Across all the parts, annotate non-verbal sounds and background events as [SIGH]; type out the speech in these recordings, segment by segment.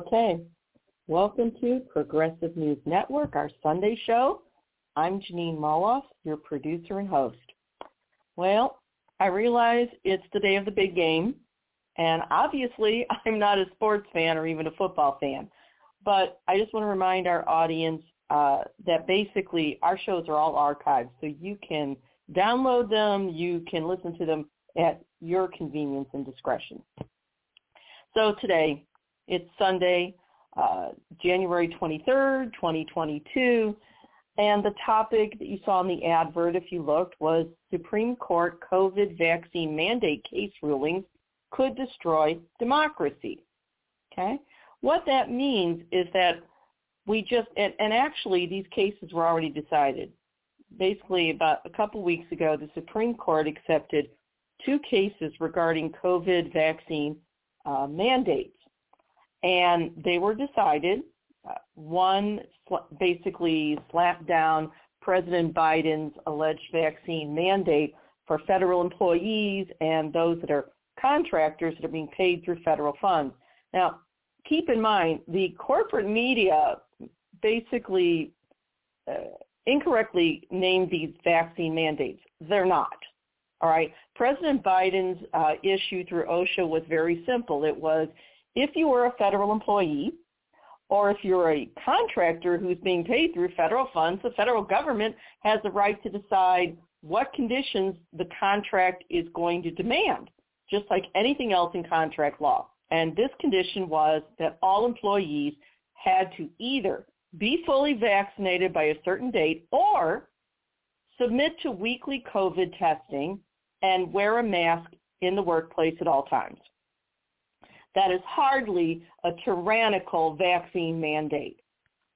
Okay. Welcome to Progressive News Network, our Sunday show. I'm Jeanine Moloff, your producer and host. Well, I realize it's the day of the big game, and obviously [LAUGHS] I'm not a sports fan or even a football fan, but I just want to remind our audience uh, that basically our shows are all archived, so you can download them, you can listen to them at your convenience and discretion. So today, it's Sunday, uh, January 23rd, 2022, and the topic that you saw in the advert, if you looked, was Supreme Court COVID vaccine mandate case rulings could destroy democracy. Okay? What that means is that we just, and, and actually these cases were already decided. Basically, about a couple weeks ago, the Supreme Court accepted two cases regarding COVID vaccine uh, mandates and they were decided. Uh, one sl- basically slapped down President Biden's alleged vaccine mandate for federal employees and those that are contractors that are being paid through federal funds. Now, keep in mind, the corporate media basically uh, incorrectly named these vaccine mandates. They're not. All right. President Biden's uh, issue through OSHA was very simple. It was if you were a federal employee or if you're a contractor who's being paid through federal funds, the federal government has the right to decide what conditions the contract is going to demand, just like anything else in contract law. And this condition was that all employees had to either be fully vaccinated by a certain date or submit to weekly COVID testing and wear a mask in the workplace at all times. That is hardly a tyrannical vaccine mandate.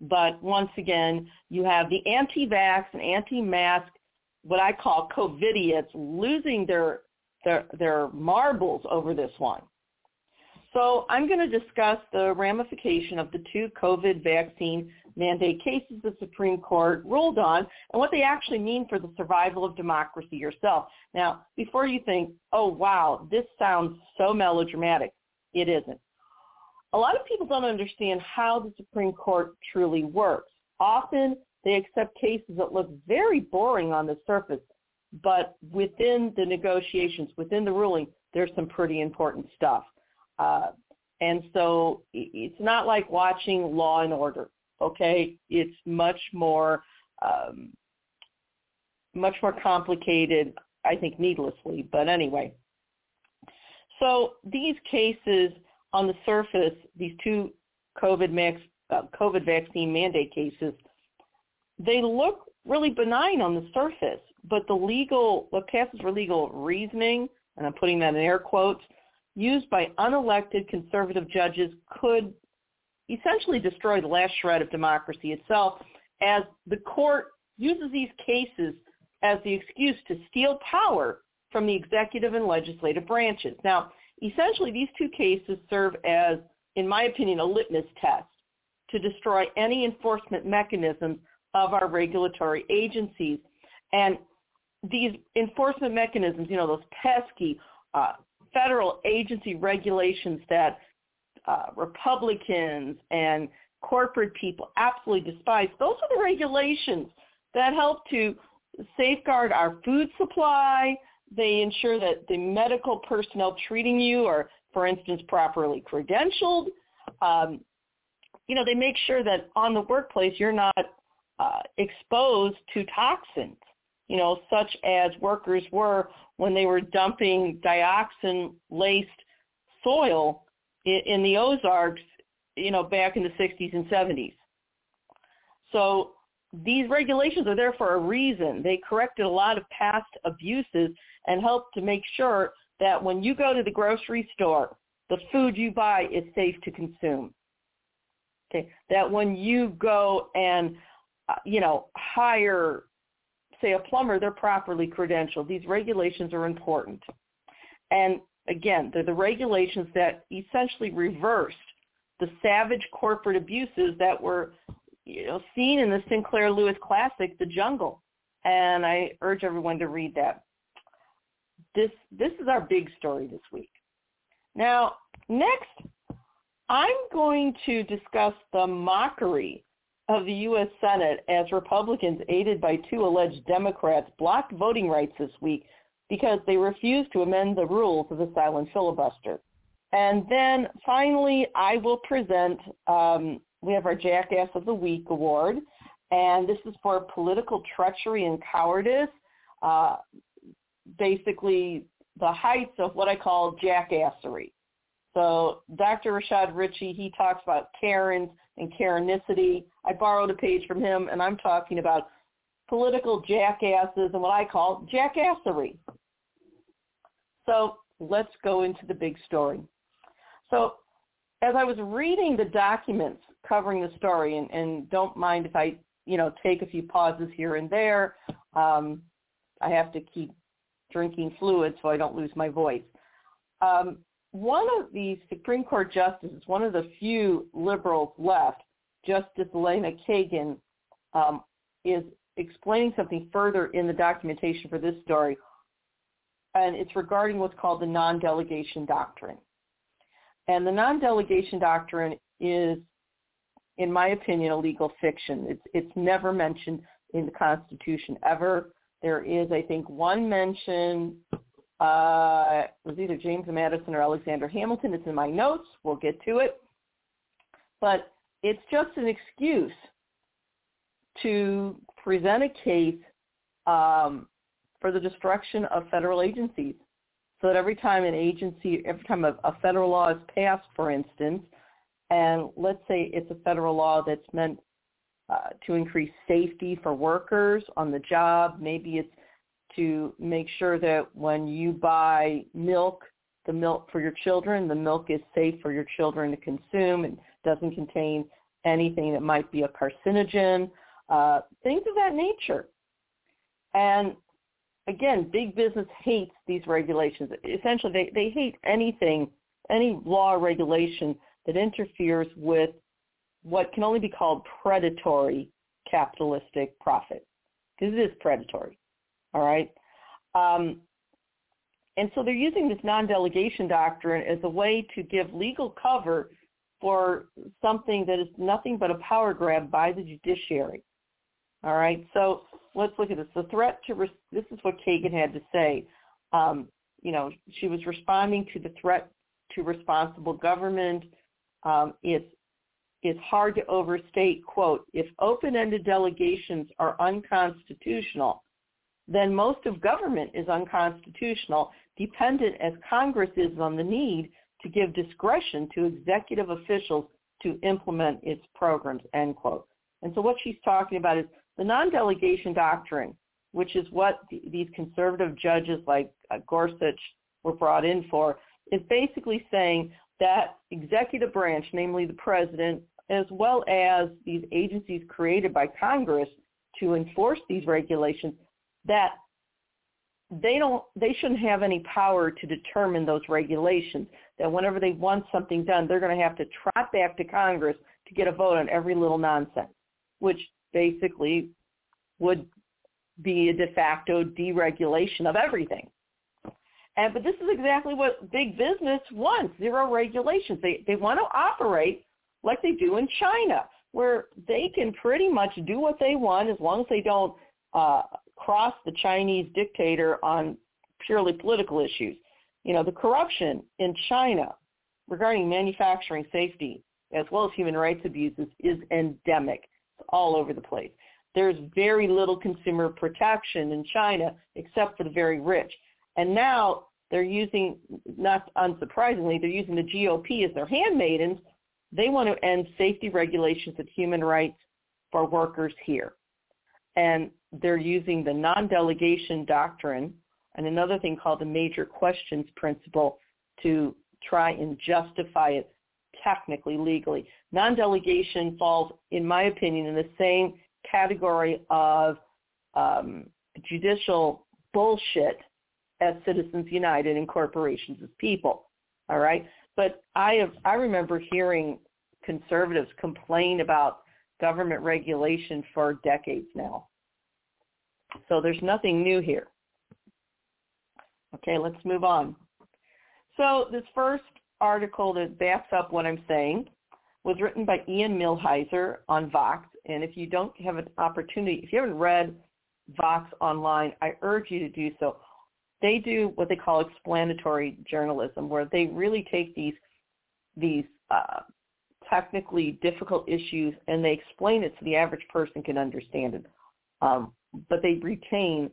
But once again, you have the anti-vax and anti-mask, what I call COVIDiots, losing their, their, their marbles over this one. So I'm going to discuss the ramification of the two COVID vaccine mandate cases the Supreme Court ruled on and what they actually mean for the survival of democracy yourself. Now, before you think, oh, wow, this sounds so melodramatic, it isn't. A lot of people don't understand how the Supreme Court truly works. Often they accept cases that look very boring on the surface, but within the negotiations, within the ruling, there's some pretty important stuff. Uh, and so it's not like watching Law and Order, okay? It's much more, um, much more complicated, I think needlessly, but anyway. So these cases on the surface, these two COVID, max, uh, COVID vaccine mandate cases, they look really benign on the surface, but the legal, what passes for legal reasoning, and I'm putting that in air quotes, used by unelected conservative judges could essentially destroy the last shred of democracy itself as the court uses these cases as the excuse to steal power from the executive and legislative branches. Now, essentially, these two cases serve as, in my opinion, a litmus test to destroy any enforcement mechanisms of our regulatory agencies. And these enforcement mechanisms, you know, those pesky uh, federal agency regulations that uh, Republicans and corporate people absolutely despise, those are the regulations that help to safeguard our food supply, they ensure that the medical personnel treating you are, for instance, properly credentialed. Um, you know, they make sure that on the workplace you're not uh, exposed to toxins, you know, such as workers were when they were dumping dioxin-laced soil in, in the Ozarks, you know, back in the 60s and 70s. So these regulations are there for a reason. They corrected a lot of past abuses and help to make sure that when you go to the grocery store, the food you buy is safe to consume. Okay, that when you go and uh, you know hire, say a plumber, they're properly credentialed. These regulations are important, and again, they're the regulations that essentially reversed the savage corporate abuses that were you know seen in the Sinclair Lewis classic, The Jungle. And I urge everyone to read that this this is our big story this week. Now, next, I'm going to discuss the mockery of the U.S. Senate as Republicans, aided by two alleged Democrats, blocked voting rights this week because they refused to amend the rules of the silent filibuster. And then finally, I will present, um, we have our Jackass of the Week award, and this is for political treachery and cowardice, uh, basically the heights of what I call jackassery. So Dr. Rashad Richey, he talks about Karens and Karenicity. I borrowed a page from him, and I'm talking about political jackasses and what I call jackassery. So let's go into the big story. So as I was reading the documents covering the story, and, and don't mind if I, you know, take a few pauses here and there. Um, I have to keep drinking fluid so I don't lose my voice. Um, one of the Supreme Court justices, one of the few liberals left, Justice Elena Kagan, um, is explaining something further in the documentation for this story, and it's regarding what's called the non-delegation doctrine. And the non-delegation doctrine is, in my opinion, a legal fiction. It's, it's never mentioned in the Constitution ever. There is, I think, one mention uh, it was either James Madison or Alexander Hamilton. It's in my notes. We'll get to it. But it's just an excuse to present a case um, for the destruction of federal agencies. So that every time an agency, every time a, a federal law is passed, for instance, and let's say it's a federal law that's meant uh, to increase safety for workers on the job, maybe it's to make sure that when you buy milk, the milk for your children, the milk is safe for your children to consume and doesn't contain anything that might be a carcinogen, uh, things of that nature. And again, big business hates these regulations. Essentially, they, they hate anything, any law or regulation that interferes with what can only be called predatory capitalistic profit, because it is predatory. All right. Um, and so they're using this non-delegation doctrine as a way to give legal cover for something that is nothing but a power grab by the judiciary. All right. So let's look at this. The threat to re- this is what Kagan had to say. Um, you know, she was responding to the threat to responsible government. Um, it's it's hard to overstate. Quote: If open-ended delegations are unconstitutional, then most of government is unconstitutional, dependent as Congress is on the need to give discretion to executive officials to implement its programs, end quote. And so what she's talking about is the non-delegation doctrine, which is what these conservative judges like uh, Gorsuch were brought in for, is basically saying that executive branch, namely the president, as well as these agencies created by Congress to enforce these regulations, that they don't they shouldn't have any power to determine those regulations that whenever they want something done they're going to have to trot back to congress to get a vote on every little nonsense which basically would be a de facto deregulation of everything. And but this is exactly what big business wants zero regulations. They they want to operate like they do in china where they can pretty much do what they want as long as they don't uh, cross the Chinese dictator on purely political issues. You know, the corruption in China regarding manufacturing safety as well as human rights abuses is endemic. It's all over the place. There's very little consumer protection in China except for the very rich. And now they're using, not unsurprisingly, they're using the GOP as their handmaidens. They want to end safety regulations and human rights for workers here. And they're using the non-delegation doctrine and another thing called the major questions principle to try and justify it technically, legally. Non-delegation falls, in my opinion, in the same category of um, judicial bullshit as Citizens United and corporations as people. All right, but I have I remember hearing conservatives complain about government regulation for decades now. So there's nothing new here. Okay, let's move on. So this first article that backs up what I'm saying was written by Ian Millhiser on Vox. And if you don't have an opportunity, if you haven't read Vox online, I urge you to do so. They do what they call explanatory journalism, where they really take these these uh, technically difficult issues and they explain it so the average person can understand it. Um, but they retain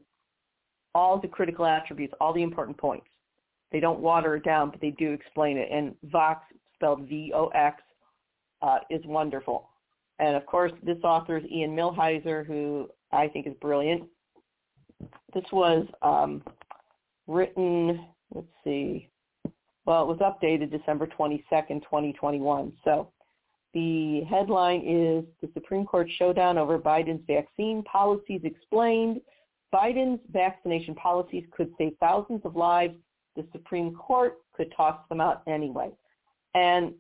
all the critical attributes, all the important points. They don't water it down, but they do explain it. And Vox, spelled V-O-X, uh, is wonderful. And of course, this author is Ian Millhiser, who I think is brilliant. This was um, written, let's see, well, it was updated December 22nd, 2021. So the headline is The Supreme Court Showdown Over Biden's Vaccine Policies Explained. Biden's vaccination policies could save thousands of lives. The Supreme Court could toss them out anyway. And,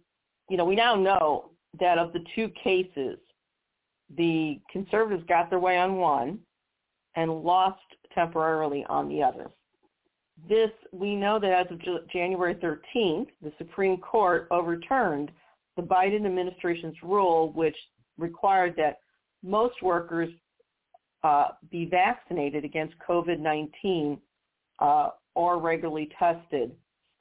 you know, we now know that of the two cases, the conservatives got their way on one and lost temporarily on the other. This, we know that as of January 13th, the Supreme Court overturned the Biden administration's rule, which required that most workers uh, be vaccinated against COVID-19 uh, or regularly tested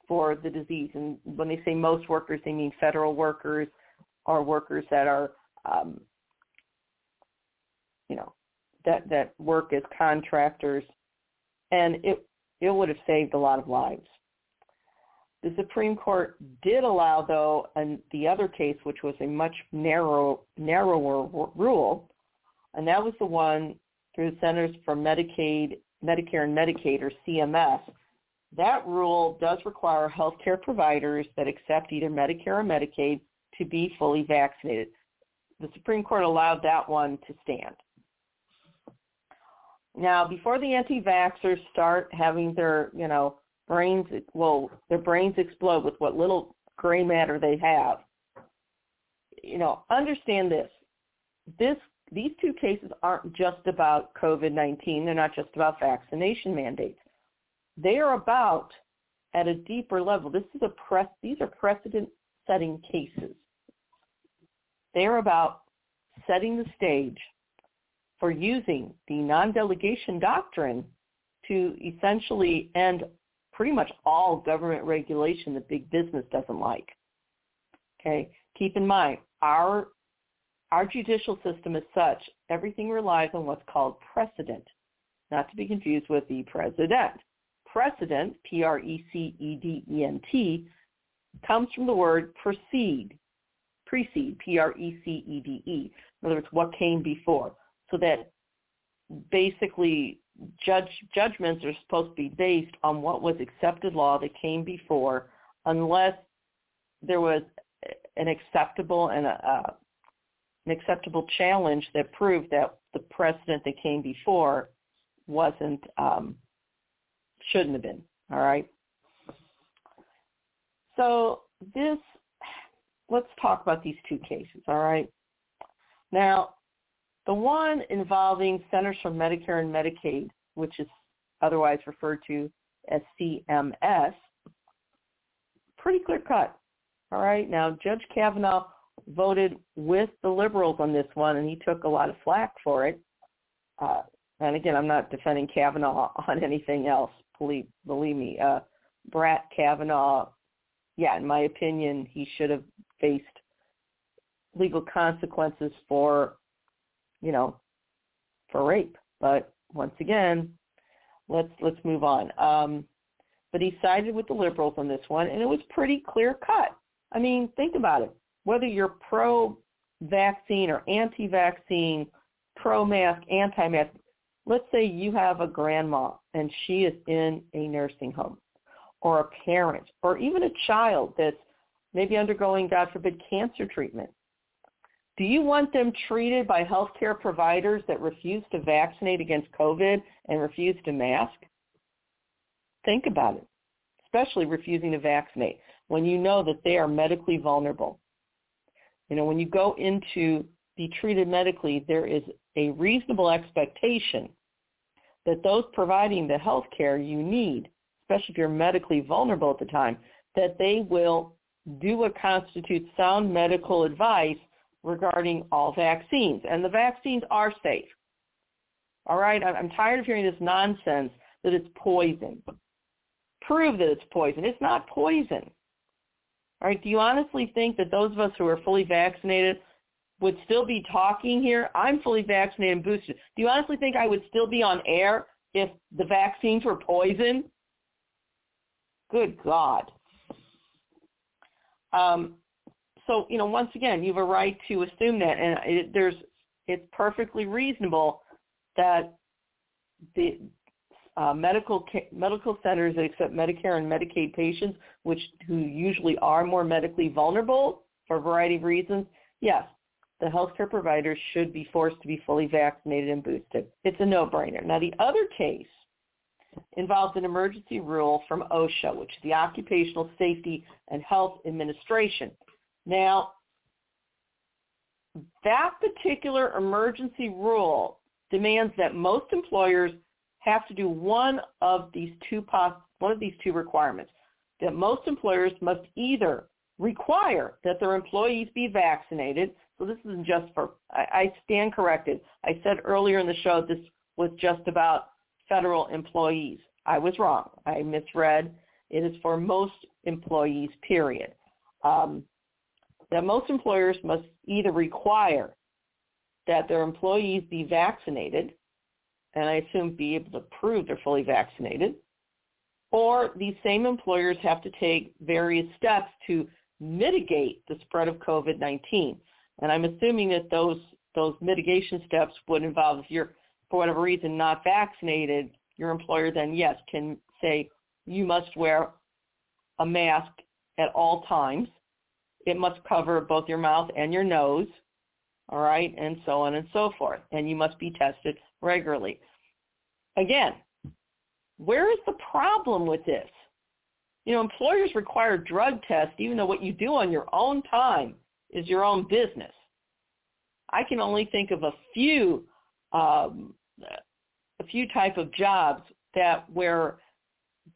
for the disease. And when they say most workers, they mean federal workers or workers that are, um, you know, that that work as contractors. And it it would have saved a lot of lives. The Supreme Court did allow, though, and the other case, which was a much narrow, narrower rule, and that was the one through the Centers for Medicaid, Medicare and Medicaid, or CMS. That rule does require healthcare providers that accept either Medicare or Medicaid to be fully vaccinated. The Supreme Court allowed that one to stand. Now, before the anti-vaxxers start having their, you know, brains, well, their brains explode with what little gray matter they have, you know, understand this. This these two cases aren't just about COVID-19. They're not just about vaccination mandates. They are about, at a deeper level, this is a press, these are precedent-setting cases. They are about setting the stage for using the non-delegation doctrine to essentially end pretty much all government regulation that big business doesn't like. Okay, keep in mind our our judicial system is such everything relies on what's called precedent, not to be confused with the president. Precedent, P-R-E-C-E-D-E-N-T, comes from the word precede, precede, P-R-E-C-E-D-E. In other words, what came before so that basically judge judgments are supposed to be based on what was accepted law that came before unless there was an acceptable and a, an acceptable challenge that proved that the precedent that came before wasn't um, shouldn't have been all right? So this let's talk about these two cases all right? Now the one involving Centers for Medicare and Medicaid, which is otherwise referred to as CMS, pretty clear cut. All right. Now, Judge Kavanaugh voted with the liberals on this one, and he took a lot of flack for it. Uh, and again, I'm not defending Kavanaugh [LAUGHS] on anything else. Believe, believe me, uh, Brett Kavanaugh, yeah, in my opinion, he should have faced legal consequences for you know, for rape. But once again, let's let's move on. Um, but he sided with the liberals on this one, and it was pretty clear cut. I mean, think about it. Whether you're pro-vaccine or anti-vaccine, pro-mask, anti-mask, let's say you have a grandma and she is in a nursing home, or a parent, or even a child that's maybe undergoing, God forbid, cancer treatment. Do you want them treated by healthcare providers that refuse to vaccinate against COVID and refuse to mask? Think about it, especially refusing to vaccinate when you know that they are medically vulnerable. You know, when you go into be treated medically, there is a reasonable expectation that those providing the health care you need, especially if you're medically vulnerable at the time, that they will do what constitutes sound medical advice regarding all vaccines. And the vaccines are safe. All right? I'm tired of hearing this nonsense that it's poison. Prove that it's poison. It's not poison. All right? Do you honestly think that those of us who are fully vaccinated would still be talking here? I'm fully vaccinated and boosted. Do you honestly think I would still be on air if the vaccines were poison? Good God. Um, so, you know, once again, you have a right to assume that, and it, there's it's perfectly reasonable that the uh, medical medical centers that accept Medicare and Medicaid patients, which who usually are more medically vulnerable for a variety of reasons, yes, the healthcare providers should be forced to be fully vaccinated and boosted. It's a no-brainer. Now, the other case involves an emergency rule from OSHA, which is the Occupational Safety and Health Administration. Now, that particular emergency rule demands that most employers have to do one of these two one of these two requirements. That most employers must either require that their employees be vaccinated. So this isn't just for I, I stand corrected. I said earlier in the show this was just about federal employees. I was wrong. I misread. It is for most employees, period. Um, that most employers must either require that their employees be vaccinated, and I assume be able to prove they're fully vaccinated, or these same employers have to take various steps to mitigate the spread of COVID-19. And I'm assuming that those those mitigation steps would involve if you're for whatever reason not vaccinated, your employer then yes can say you must wear a mask at all times. It must cover both your mouth and your nose, all right, and so on and so forth. And you must be tested regularly. Again, where is the problem with this? You know, employers require drug tests even though what you do on your own time is your own business. I can only think of a few um, a few type of jobs that where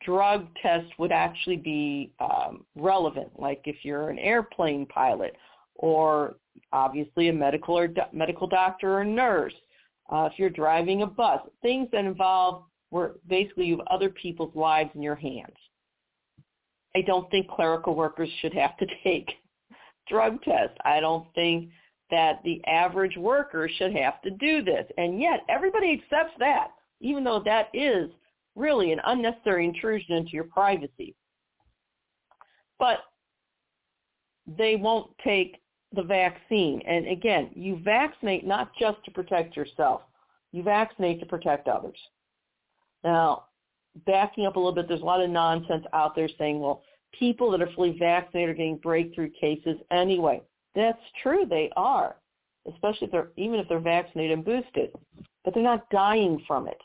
drug test would actually be um, relevant, like if you're an airplane pilot or obviously a medical or do- medical doctor or nurse, uh, if you're driving a bus, things that involve where basically you have other people's lives in your hands. I don't think clerical workers should have to [LAUGHS] take drug tests. I don't think that the average worker should have to do this. And yet everybody accepts that, even though that is really an unnecessary intrusion into your privacy. But they won't take the vaccine. And again, you vaccinate not just to protect yourself. You vaccinate to protect others. Now, backing up a little bit, there's a lot of nonsense out there saying, well, people that are fully vaccinated are getting breakthrough cases anyway. That's true, they are, especially if they're even if they're vaccinated and boosted, but they're not dying from it.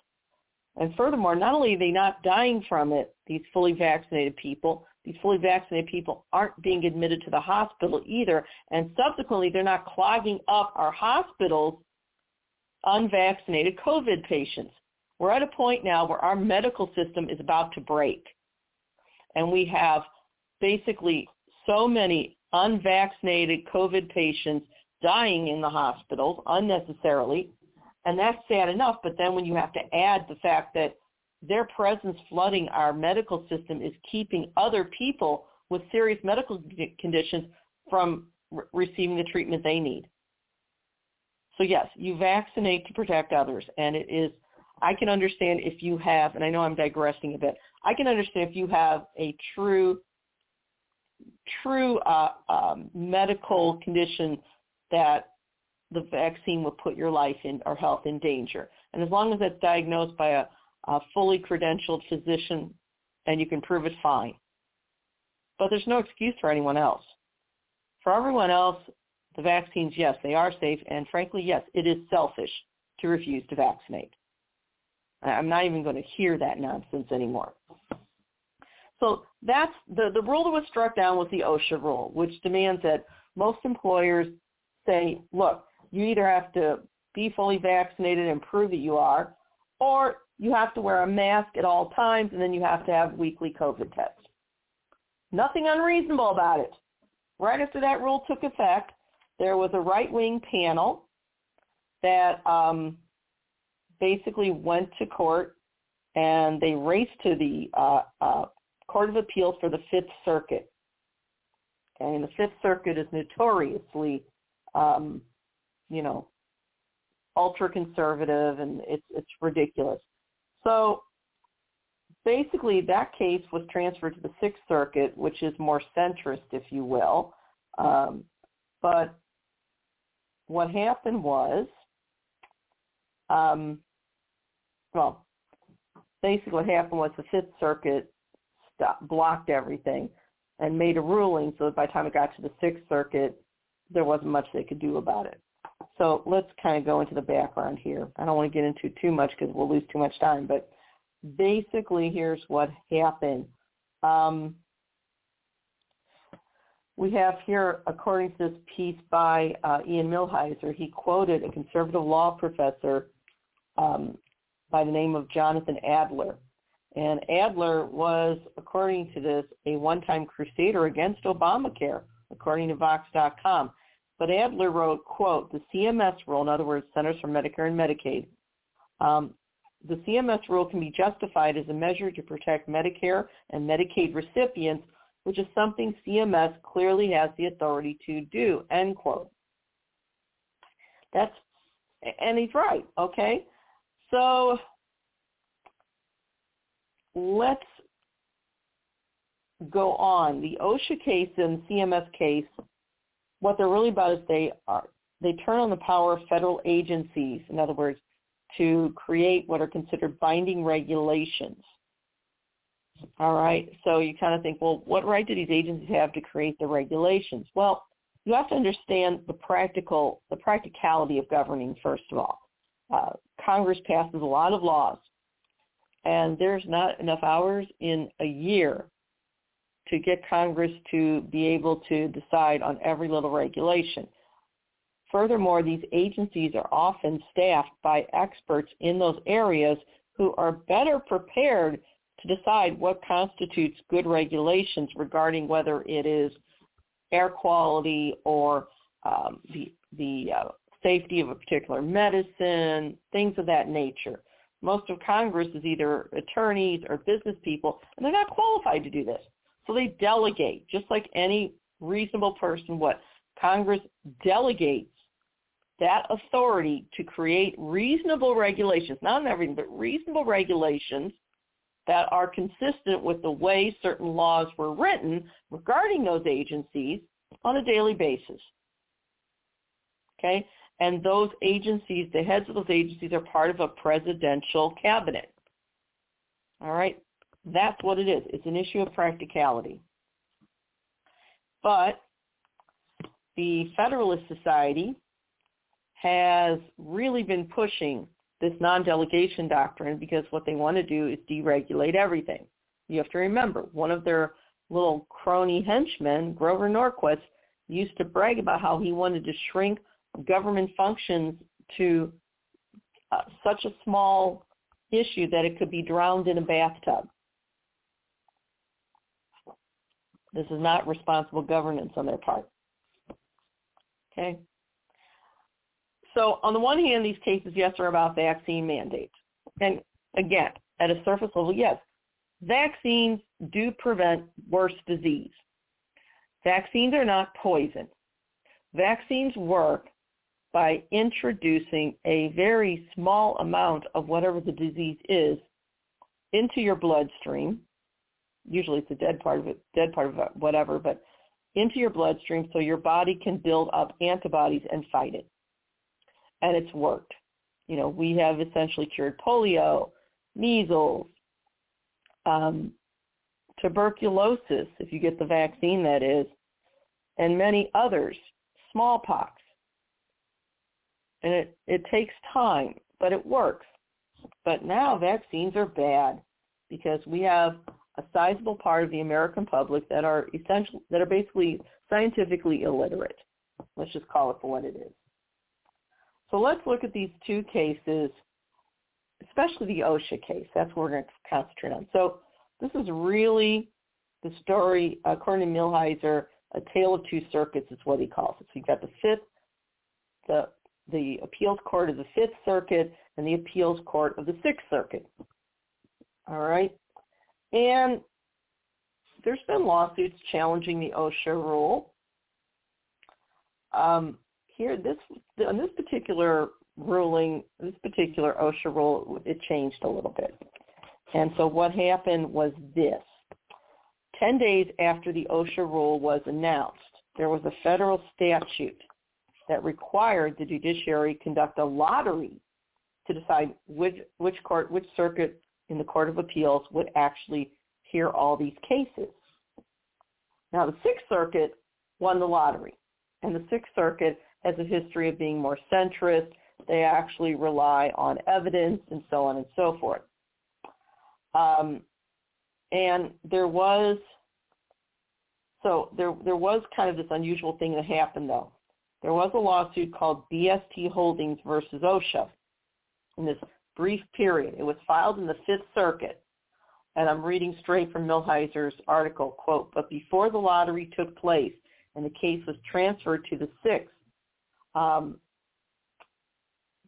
And furthermore, not only are they not dying from it, these fully vaccinated people, these fully vaccinated people aren't being admitted to the hospital either, and subsequently they're not clogging up our hospitals unvaccinated COVID patients. We're at a point now where our medical system is about to break. And we have basically so many unvaccinated COVID patients dying in the hospitals unnecessarily. And that's sad enough. But then when you have to add the fact that their presence flooding our medical system is keeping other people with serious medical conditions from re- receiving the treatment they need. So yes, you vaccinate to protect others. And it is, I can understand if you have, and I know I'm digressing a bit, I can understand if you have a true true uh, um, medical condition that the vaccine will put your life in or health in danger. And as long as it's diagnosed by a, a fully credentialed physician and you can prove it, fine. But there's no excuse for anyone else. For everyone else, the vaccines, yes, they are safe. And frankly, yes, it is selfish to refuse to vaccinate. I'm not even going to hear that nonsense anymore. So that's the, the rule that was struck down was the OSHA rule, which demands that most employers say, look, you either have to be fully vaccinated and prove that you are, or you have to wear a mask at all times, and then you have to have weekly COVID tests. Nothing unreasonable about it. right after that rule took effect, there was a right-wing panel that um, basically went to court and they raced to the uh, uh, Court of Appeals for the Fifth Circuit. Okay, and the Fifth Circuit is notoriously, um, you know, ultra conservative, and it's it's ridiculous. So basically, that case was transferred to the Sixth Circuit, which is more centrist, if you will. Um, but what happened was, um, well, basically what happened was the Fifth Circuit stopped, blocked everything and made a ruling so that by the time it got to the Sixth Circuit, there wasn't much they could do about it. So let's kind of go into the background here. I don't want to get into too much because we'll lose too much time, but basically here's what happened. Um, we have here, according to this piece by uh, Ian Millhiser, he quoted a conservative law professor um, by the name of Jonathan Adler. And Adler was, according to this, a one-time crusader against Obamacare, according to Vox.com. But Adler wrote, quote, the CMS rule, in other words, Centers for Medicare and Medicaid, um, the CMS rule can be justified as a measure to protect Medicare and Medicaid recipients, which is something CMS clearly has the authority to do, end quote. That's, and he's right, okay? So let's go on. The OSHA case and CMS case, what they're really about is they are they turn on the power of federal agencies, in other words, to create what are considered binding regulations. All right, so you kind of think, well, what right do these agencies have to create the regulations? Well, you have to understand the practical, the practicality of governing, first of all. Uh, Congress passes a lot of laws and there's not enough hours in a year to get Congress to be able to decide on every little regulation. Furthermore, these agencies are often staffed by experts in those areas who are better prepared to decide what constitutes good regulations regarding whether it is air quality or um, the, the uh, safety of a particular medicine, things of that nature. Most of Congress is either attorneys or business people, and they're not qualified to do this. They delegate, just like any reasonable person would. Congress delegates that authority to create reasonable regulations, not everything, but reasonable regulations that are consistent with the way certain laws were written regarding those agencies on a daily basis. Okay? and those agencies, the heads of those agencies are part of a presidential cabinet. All right? That's what it is. It's an issue of practicality. But the Federalist Society has really been pushing this non-delegation doctrine because what they want to do is deregulate everything. You have to remember, one of their little crony henchmen, Grover Norquist, used to brag about how he wanted to shrink government functions to uh, such a small issue that it could be drowned in a bathtub. This is not responsible governance on their part. Okay? So on the one hand, these cases, yes, are about vaccine mandates. And again, at a surface level, yes, vaccines do prevent worse disease. Vaccines are not poison. Vaccines work by introducing a very small amount of whatever the disease is into your bloodstream. Usually it's a dead part of it, dead part of it, whatever, but into your bloodstream so your body can build up antibodies and fight it. And it's worked. You know, we have essentially cured polio, measles, um, tuberculosis, if you get the vaccine that is, and many others, smallpox and it, it takes time, but it works. But now vaccines are bad because we have a sizable part of the American public that are essential that are basically scientifically illiterate. Let's just call it for what it is. So let's look at these two cases, especially the OSHA case. That's what we're going to concentrate on. So this is really the story, uh, according to Millhiser, a tale of two circuits is what he calls it. So you've got the fifth, the the appeals court of the Fifth Circuit and the appeals court of the Sixth Circuit. All right, and there's been lawsuits challenging the OSHA rule. Um, here, this on this particular ruling, this particular OSHA rule, it changed a little bit. And so what happened was this. 10 days after the OSHA rule was announced, there was a federal statute that required the judiciary conduct a lottery to decide which, which court, which circuit in the Court of Appeals would actually hear all these cases. Now, the Sixth Circuit won the lottery, and the Sixth Circuit has a history of being more centrist. They actually rely on evidence and so on and so forth. Um, and there was so there there was kind of this unusual thing that happened though. There was a lawsuit called BST Holdings versus OSHA in this brief period. It was filed in the Fifth Circuit. And I'm reading straight from Millhiser's article, quote, but before the lottery took place and the case was transferred to the Sixth, um,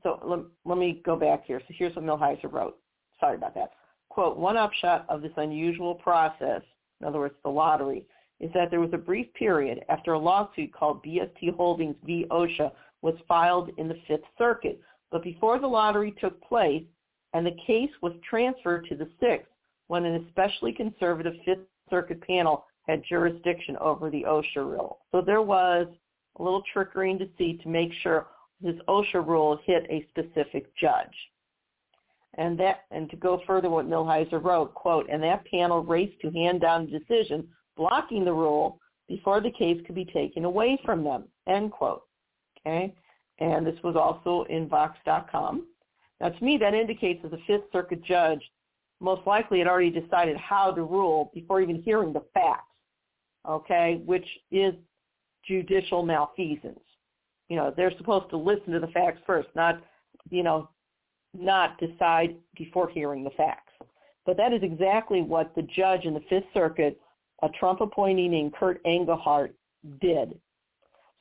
so let, let me go back here. So here's what Millhiser wrote. Sorry about that quote, one upshot of this unusual process, in other words, the lottery, is that there was a brief period after a lawsuit called BST Holdings v. OSHA was filed in the Fifth Circuit. But before the lottery took place and the case was transferred to the Sixth, when an especially conservative Fifth Circuit panel had jurisdiction over the OSHA rule. So there was a little trickery and deceit to make sure this OSHA rule hit a specific judge. And that, and to go further, what Millhiser wrote, quote, and that panel raced to hand down a decision blocking the rule before the case could be taken away from them, end quote. Okay? And this was also in Vox.com. Now, to me, that indicates that the Fifth Circuit judge most likely had already decided how to rule before even hearing the facts, okay, which is judicial malfeasance. You know, they're supposed to listen to the facts first, not, you know, not decide before hearing the facts. But that is exactly what the judge in the Fifth Circuit, a Trump appointee named Kurt Engelhardt, did.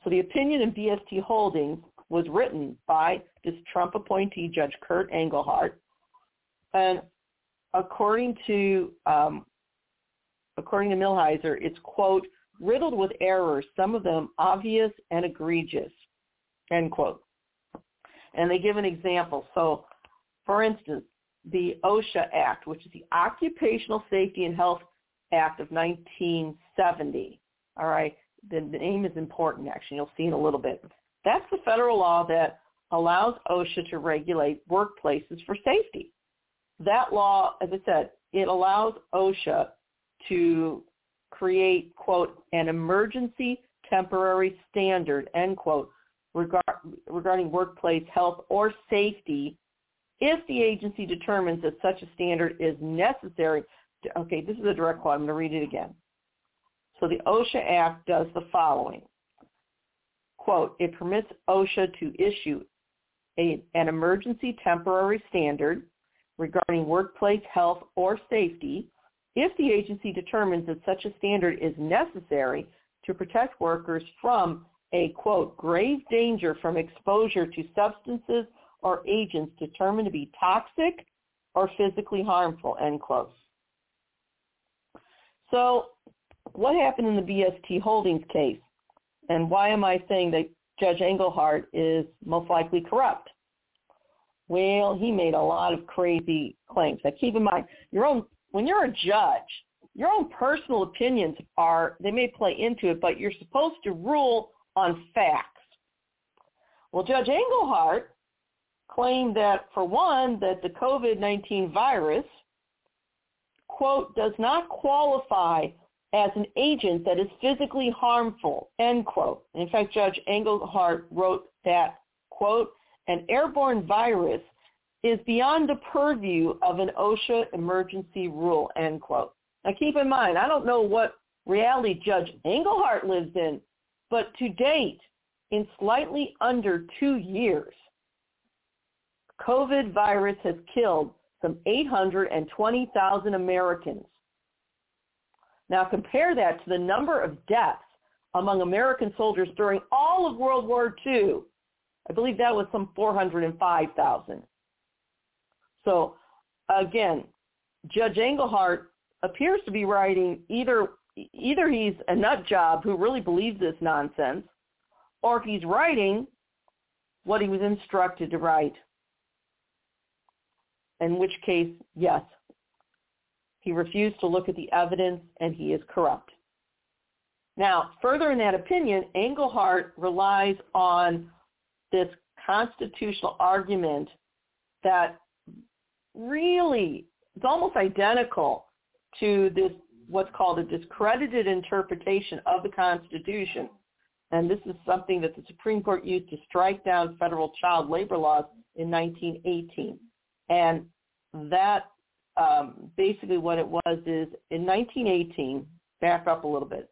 So the opinion in BST Holdings was written by this Trump appointee, Judge Kurt Engelhardt, and according to um, according to Millhiser, it's quote riddled with errors, some of them obvious and egregious, end quote. And they give an example. So for instance, the OSHA Act, which is the Occupational Safety and Health Act of 1970. All right, the, the name is important actually. You'll see in a little bit. That's the federal law that allows OSHA to regulate workplaces for safety. That law, as I said, it allows OSHA to create, quote, an emergency temporary standard, end quote, regard, regarding workplace health or safety if the agency determines that such a standard is necessary. To, okay, this is a direct quote. I'm going to read it again. So the OSHA Act does the following. Quote, it permits OSHA to issue a, an emergency temporary standard regarding workplace health or safety if the agency determines that such a standard is necessary to protect workers from a, quote, grave danger from exposure to substances or agents determined to be toxic or physically harmful, end quote. So what happened in the BST Holdings case? And why am I saying that Judge Engelhardt is most likely corrupt? Well, he made a lot of crazy claims. Now keep in mind, your own when you're a judge, your own personal opinions are they may play into it, but you're supposed to rule on facts. Well, Judge Engelhardt claimed that, for one, that the COVID-19 virus, quote, does not qualify as an agent that is physically harmful, end quote. In fact, Judge Engelhardt wrote that, quote, an airborne virus is beyond the purview of an OSHA emergency rule, end quote. Now keep in mind, I don't know what reality Judge Engelhardt lives in, but to date, in slightly under two years, COVID virus has killed some 820,000 Americans. Now compare that to the number of deaths among American soldiers during all of World War II. I believe that was some 405,000. So again, Judge Engelhardt appears to be writing either either he's a nut job who really believes this nonsense, or he's writing what he was instructed to write. In which case, yes, he refused to look at the evidence and he is corrupt. Now, further in that opinion, Engelhardt relies on this constitutional argument that really is almost identical to this what's called a discredited interpretation of the Constitution. And this is something that the Supreme Court used to strike down federal child labor laws in 1918. And that um, basically what it was is in 1918, back up a little bit,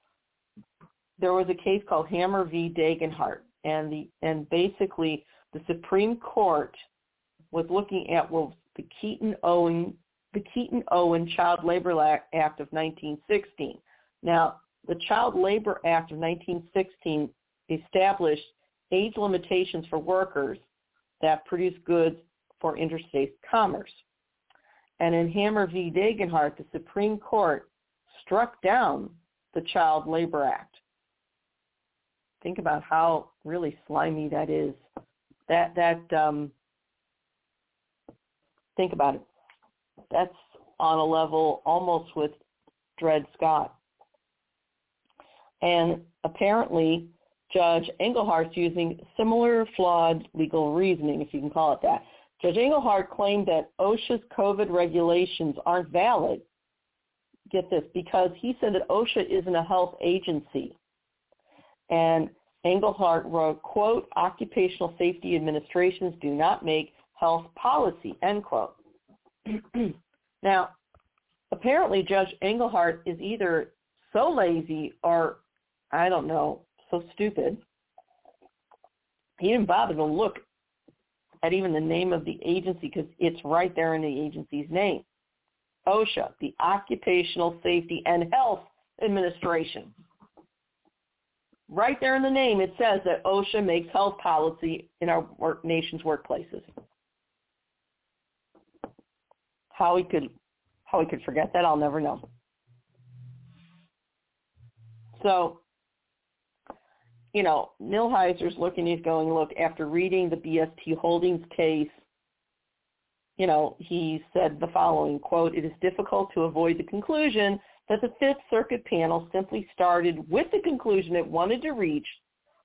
there was a case called Hammer v. Dagenhart, and the and basically the Supreme Court was looking at well the Keating-Owen the Keaton Owen Child Labor Act of 1916. Now, the Child Labor Act of 1916 established age limitations for workers that produce goods for interstate commerce. And in Hammer v. Dagenhart, the Supreme Court struck down the Child Labor Act. Think about how really slimy that is. That that um, think about it. That's on a level almost with Dred Scott. And apparently, Judge Engelhardt's using similar flawed legal reasoning, if you can call it that. Judge Engelhardt claimed that OSHA's COVID regulations aren't valid. Get this, because he said that OSHA isn't a health agency. And Engelhardt wrote, quote, occupational safety administrations do not make health policy, end quote. [CLEARS THROAT] now, apparently Judge Engelhardt is either so lazy or, I don't know, so stupid. He didn't bother to look at even the name of the agency because it's right there in the agency's name. OSHA, the Occupational Safety and Health Administration. Right there in the name, it says that OSHA makes health policy in our work, nation's workplaces. How he could how he could forget that, I'll never know. So, you know, Millhiser's looking, he's going, look, after reading the BST Holdings case, you know, he said the following, quote, it is difficult to avoid the conclusion that the Fifth Circuit panel simply started with the conclusion it wanted to reach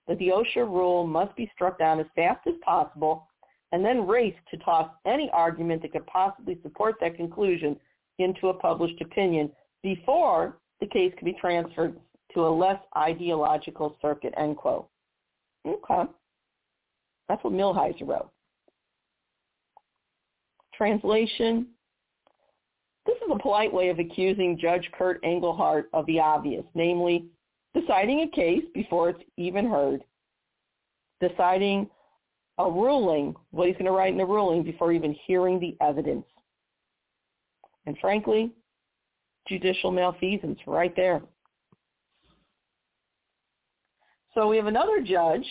that the OSHA rule must be struck down as fast as possible and then raced to toss any argument that could possibly support that conclusion into a published opinion before the case could be transferred to a less ideological circuit, end quote. Okay. That's what Millhiser wrote. Translation. This is a polite way of accusing Judge Kurt Engelhardt of the obvious, namely deciding a case before it's even heard, deciding a ruling, what he's going to write in the ruling before even hearing the evidence. And frankly, judicial malfeasance right there. So we have another judge,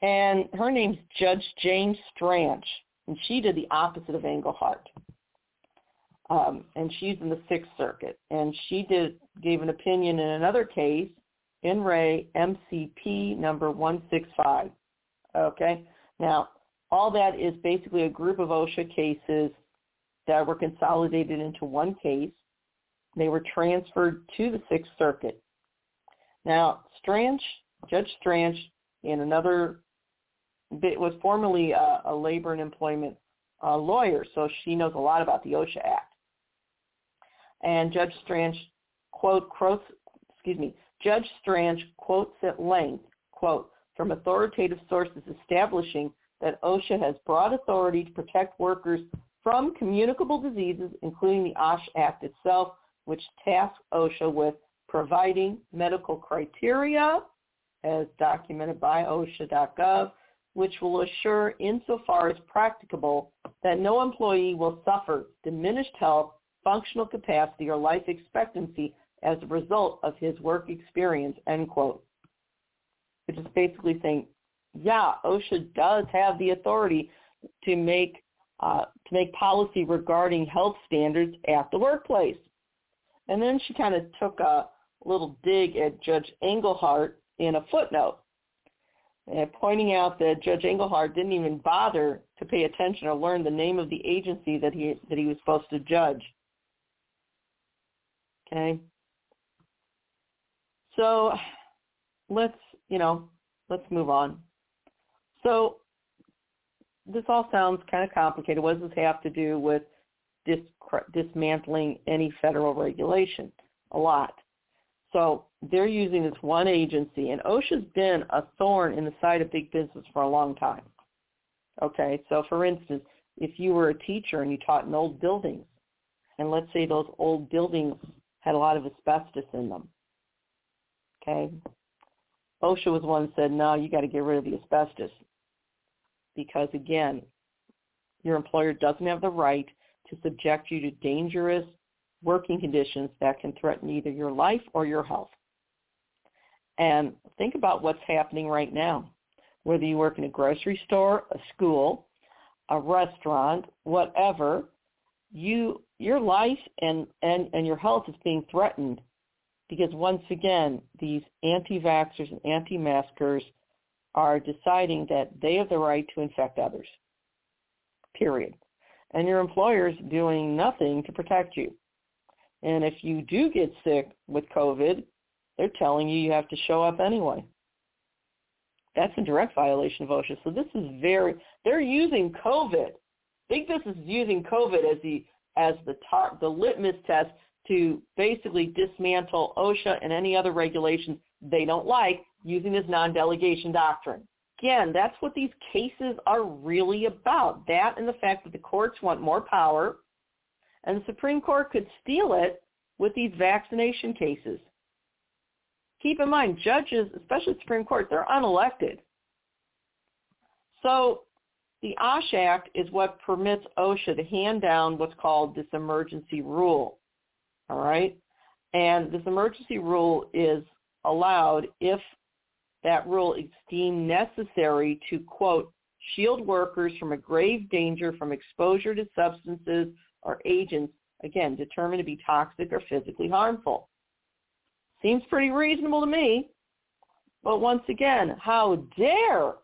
and her name's Judge Jane Stranch, and she did the opposite of Engelhardt. Um, and she's in the Sixth Circuit, and she did gave an opinion in another case, in re MCP number 165. Okay. Now, all that is basically a group of OSHA cases that were consolidated into one case. They were transferred to the Sixth Circuit. Now, Judge Stranch, in another, was formerly a, a labor and employment uh, lawyer, so she knows a lot about the OSHA Act. And Judge Stranch quote quotes, excuse me, Judge Stranch quotes at length, quote, from authoritative sources establishing that OSHA has broad authority to protect workers from communicable diseases, including the OSH Act itself, which tasks OSHA with providing medical criteria, as documented by OSHA.gov, which will assure insofar as practicable that no employee will suffer diminished health, functional capacity, or life expectancy as a result of his work experience, end quote. Which is basically saying, yeah, OSHA does have the authority to make uh, to make policy regarding health standards at the workplace. And then she kind of took a little dig at Judge Engelhardt in a footnote, uh, pointing out that Judge Engelhardt didn't even bother to pay attention or learn the name of the agency that he that he was supposed to judge. Okay. So let's, you know, let's move on. So this all sounds kind of complicated. What does this have to do with dis- dismantling any federal regulation? A lot. So they're using this one agency, and OSHA's been a thorn in the side of big business for a long time. Okay, so for instance, if you were a teacher and you taught in old buildings, and let's say those old buildings had a lot of asbestos in them, okay, OSHA was one that said, no, you got to get rid of the asbestos because again, your employer doesn't have the right to subject you to dangerous working conditions that can threaten either your life or your health. And think about what's happening right now. Whether you work in a grocery store, a school, a restaurant, whatever, you your life and, and, and your health is being threatened because once again, these anti-vaxxers and anti-maskers are deciding that they have the right to infect others, period. And your employer is doing nothing to protect you. And if you do get sick with COVID, they're telling you you have to show up anyway. That's a direct violation of OSHA. So this is very, they're using COVID. Big business is using COVID as the, as the, tar, the litmus test to basically dismantle OSHA and any other regulations they don't like using this non-delegation doctrine. Again, that's what these cases are really about. That and the fact that the courts want more power and the Supreme Court could steal it with these vaccination cases. Keep in mind, judges, especially the Supreme Court, they're unelected. So the OSH Act is what permits OSHA to hand down what's called this emergency rule. All right? And this emergency rule is allowed if that rule is deemed necessary to, quote, shield workers from a grave danger from exposure to substances or agents, again, determined to be toxic or physically harmful. Seems pretty reasonable to me. But once again, how dare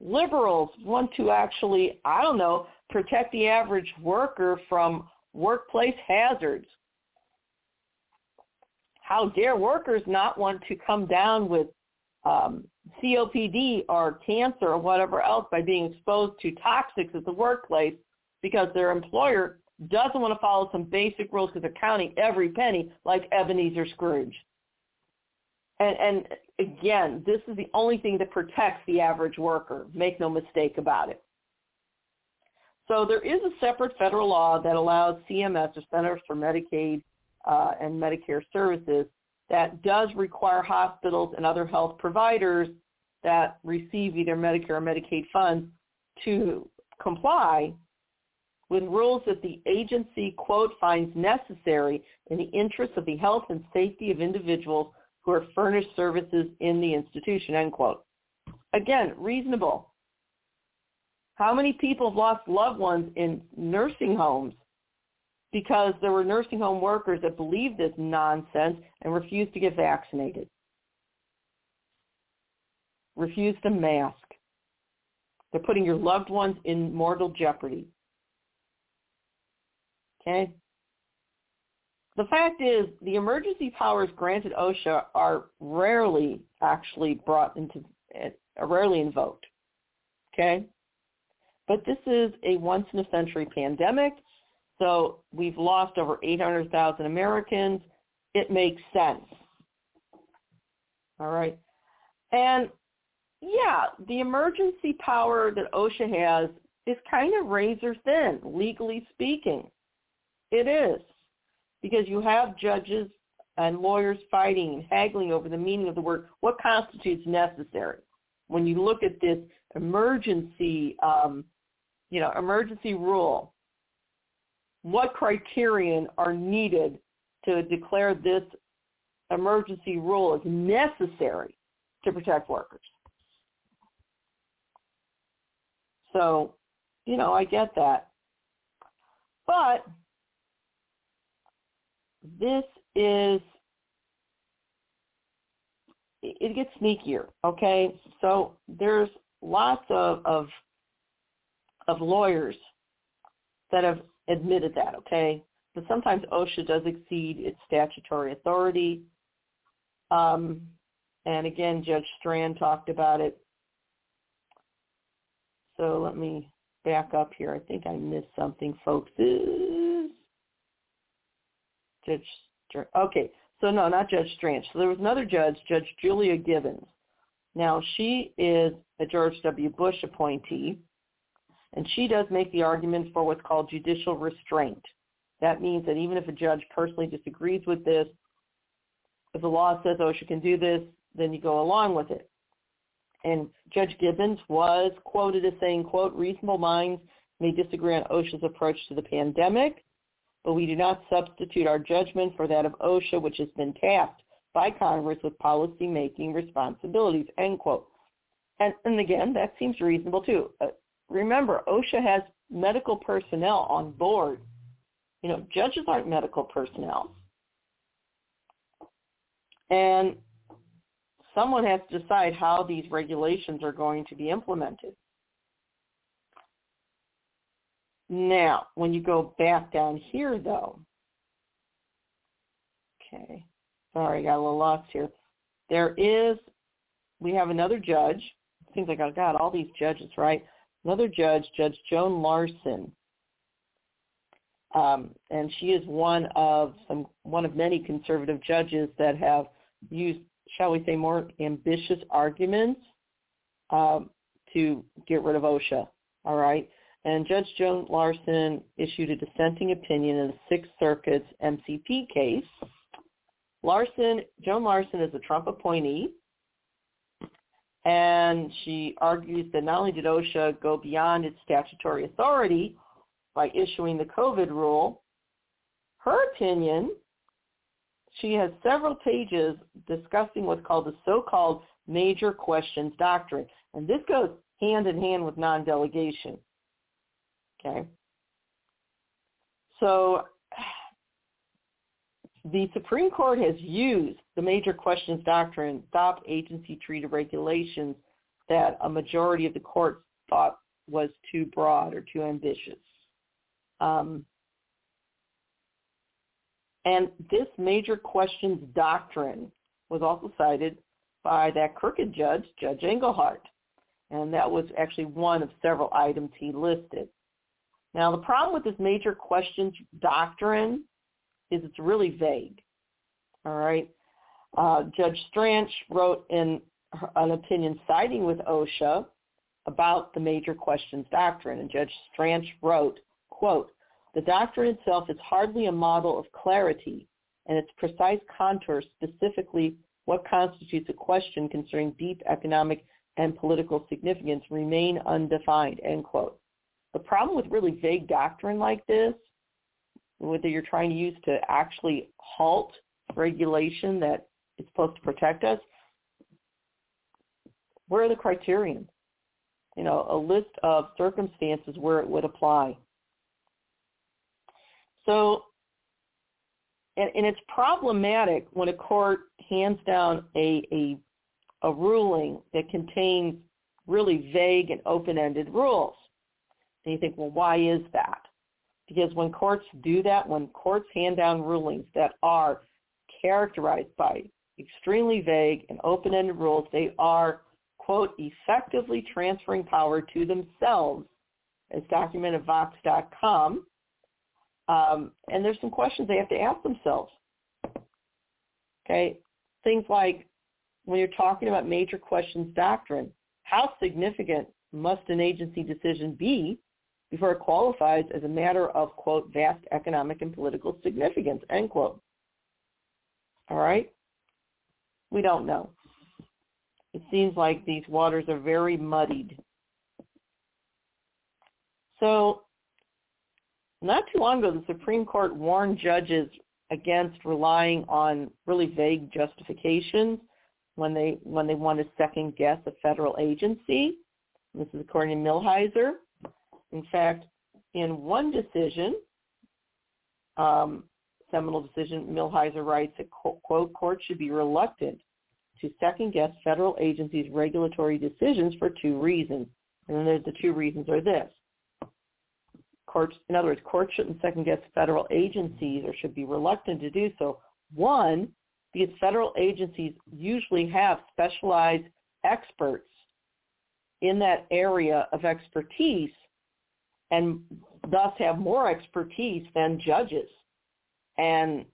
liberals want to actually, I don't know, protect the average worker from workplace hazards? How dare workers not want to come down with um, COPD or cancer or whatever else by being exposed to toxics at the workplace because their employer doesn't want to follow some basic rules because they're counting every penny like Ebenezer Scrooge. And, and again, this is the only thing that protects the average worker. Make no mistake about it. So there is a separate federal law that allows CMS, or Centers for Medicaid uh, and Medicare Services, that does require hospitals and other health providers that receive either Medicare or Medicaid funds to comply with rules that the agency, quote, finds necessary in the interest of the health and safety of individuals who are furnished services in the institution, end quote. Again, reasonable. How many people have lost loved ones in nursing homes because there were nursing home workers that believed this nonsense and refused to get vaccinated, refused to mask. They're putting your loved ones in mortal jeopardy. Okay? The fact is, the emergency powers granted OSHA are rarely actually brought into, uh, rarely invoked. Okay? But this is a once-in-a-century pandemic. So we've lost over 800,000 Americans. It makes sense. All right. And yeah, the emergency power that OSHA has is kind of razor thin, legally speaking. It is. Because you have judges and lawyers fighting and haggling over the meaning of the word. What constitutes necessary? When you look at this emergency, um, you know, emergency rule, what criterion are needed to declare this emergency rule as necessary to protect workers. So, you know, I get that. But this is it gets sneakier, okay? So there's lots of, of of lawyers that have admitted that, okay? But sometimes OSHA does exceed its statutory authority. Um, and again, Judge Strand talked about it. So let me back up here. I think I missed something, folks. Judge Strand. Okay, so no, not Judge Strand. So there was another judge, Judge Julia Gibbons. Now, she is a George W. Bush appointee, and she does make the argument for what's called judicial restraint. That means that even if a judge personally disagrees with this, if the law says oh, OSHA can do this, then you go along with it. And Judge Gibbons was quoted as saying, quote, reasonable minds may disagree on OSHA's approach to the pandemic, but we do not substitute our judgment for that of OSHA, which has been tasked by Congress with policy-making responsibilities, end quote. And, and again, that seems reasonable too. Uh, remember, OSHA has medical personnel on board. You know, judges aren't medical personnel. And someone has to decide how these regulations are going to be implemented. Now, when you go back down here, though, okay, sorry, I got a little lost here. There is, we have another judge. Seems like I've got all these judges, right? Another judge, Judge Joan Larsen. um, and she is one of some one of many conservative judges that have used, shall we say, more ambitious arguments um, to get rid of OSHA. All right, and Judge Joan Larsen issued a dissenting opinion in the Sixth Circuit's MCP case. Larsen, Joan Larsen is a Trump appointee. And she argues that not only did OSHA go beyond its statutory authority by issuing the COVID rule, her opinion, she has several pages discussing what's called the so-called major questions doctrine. And this goes hand in hand with non-delegation. Okay? So the Supreme Court has used the major questions doctrine, stop agency treated regulations that a majority of the courts thought was too broad or too ambitious. Um, and this major questions doctrine was also cited by that crooked judge, Judge Engelhardt. And that was actually one of several items he listed. Now, the problem with this major questions doctrine is it's really vague. All right. Uh, Judge Stranch wrote in an opinion citing with OSHA about the major questions doctrine, and Judge Stranch wrote, quote, the doctrine itself is hardly a model of clarity, and its precise contours, specifically what constitutes a question concerning deep economic and political significance, remain undefined, end quote. The problem with really vague doctrine like this whether you're trying to use to actually halt regulation that is supposed to protect us, where are the criterion? You know, a list of circumstances where it would apply. So, and, and it's problematic when a court hands down a, a, a ruling that contains really vague and open-ended rules. And you think, well, why is that? Because when courts do that, when courts hand down rulings that are characterized by extremely vague and open-ended rules, they are, quote, effectively transferring power to themselves, as documented Vox.com. Um, and there's some questions they have to ask themselves. Okay, things like when you're talking about major questions doctrine, how significant must an agency decision be before it qualifies as a matter of, quote, vast economic and political significance, end quote. All right? We don't know. It seems like these waters are very muddied. So not too long ago, the Supreme Court warned judges against relying on really vague justifications when they when they want to second guess a federal agency. This is according to Millhiser. In fact, in one decision, um, seminal decision, Millhiser writes that, quote, courts should be reluctant to second-guess federal agencies' regulatory decisions for two reasons. And then the two reasons are this. Courts, in other words, courts shouldn't second-guess federal agencies or should be reluctant to do so. One, because federal agencies usually have specialized experts in that area of expertise and thus have more expertise than judges. And,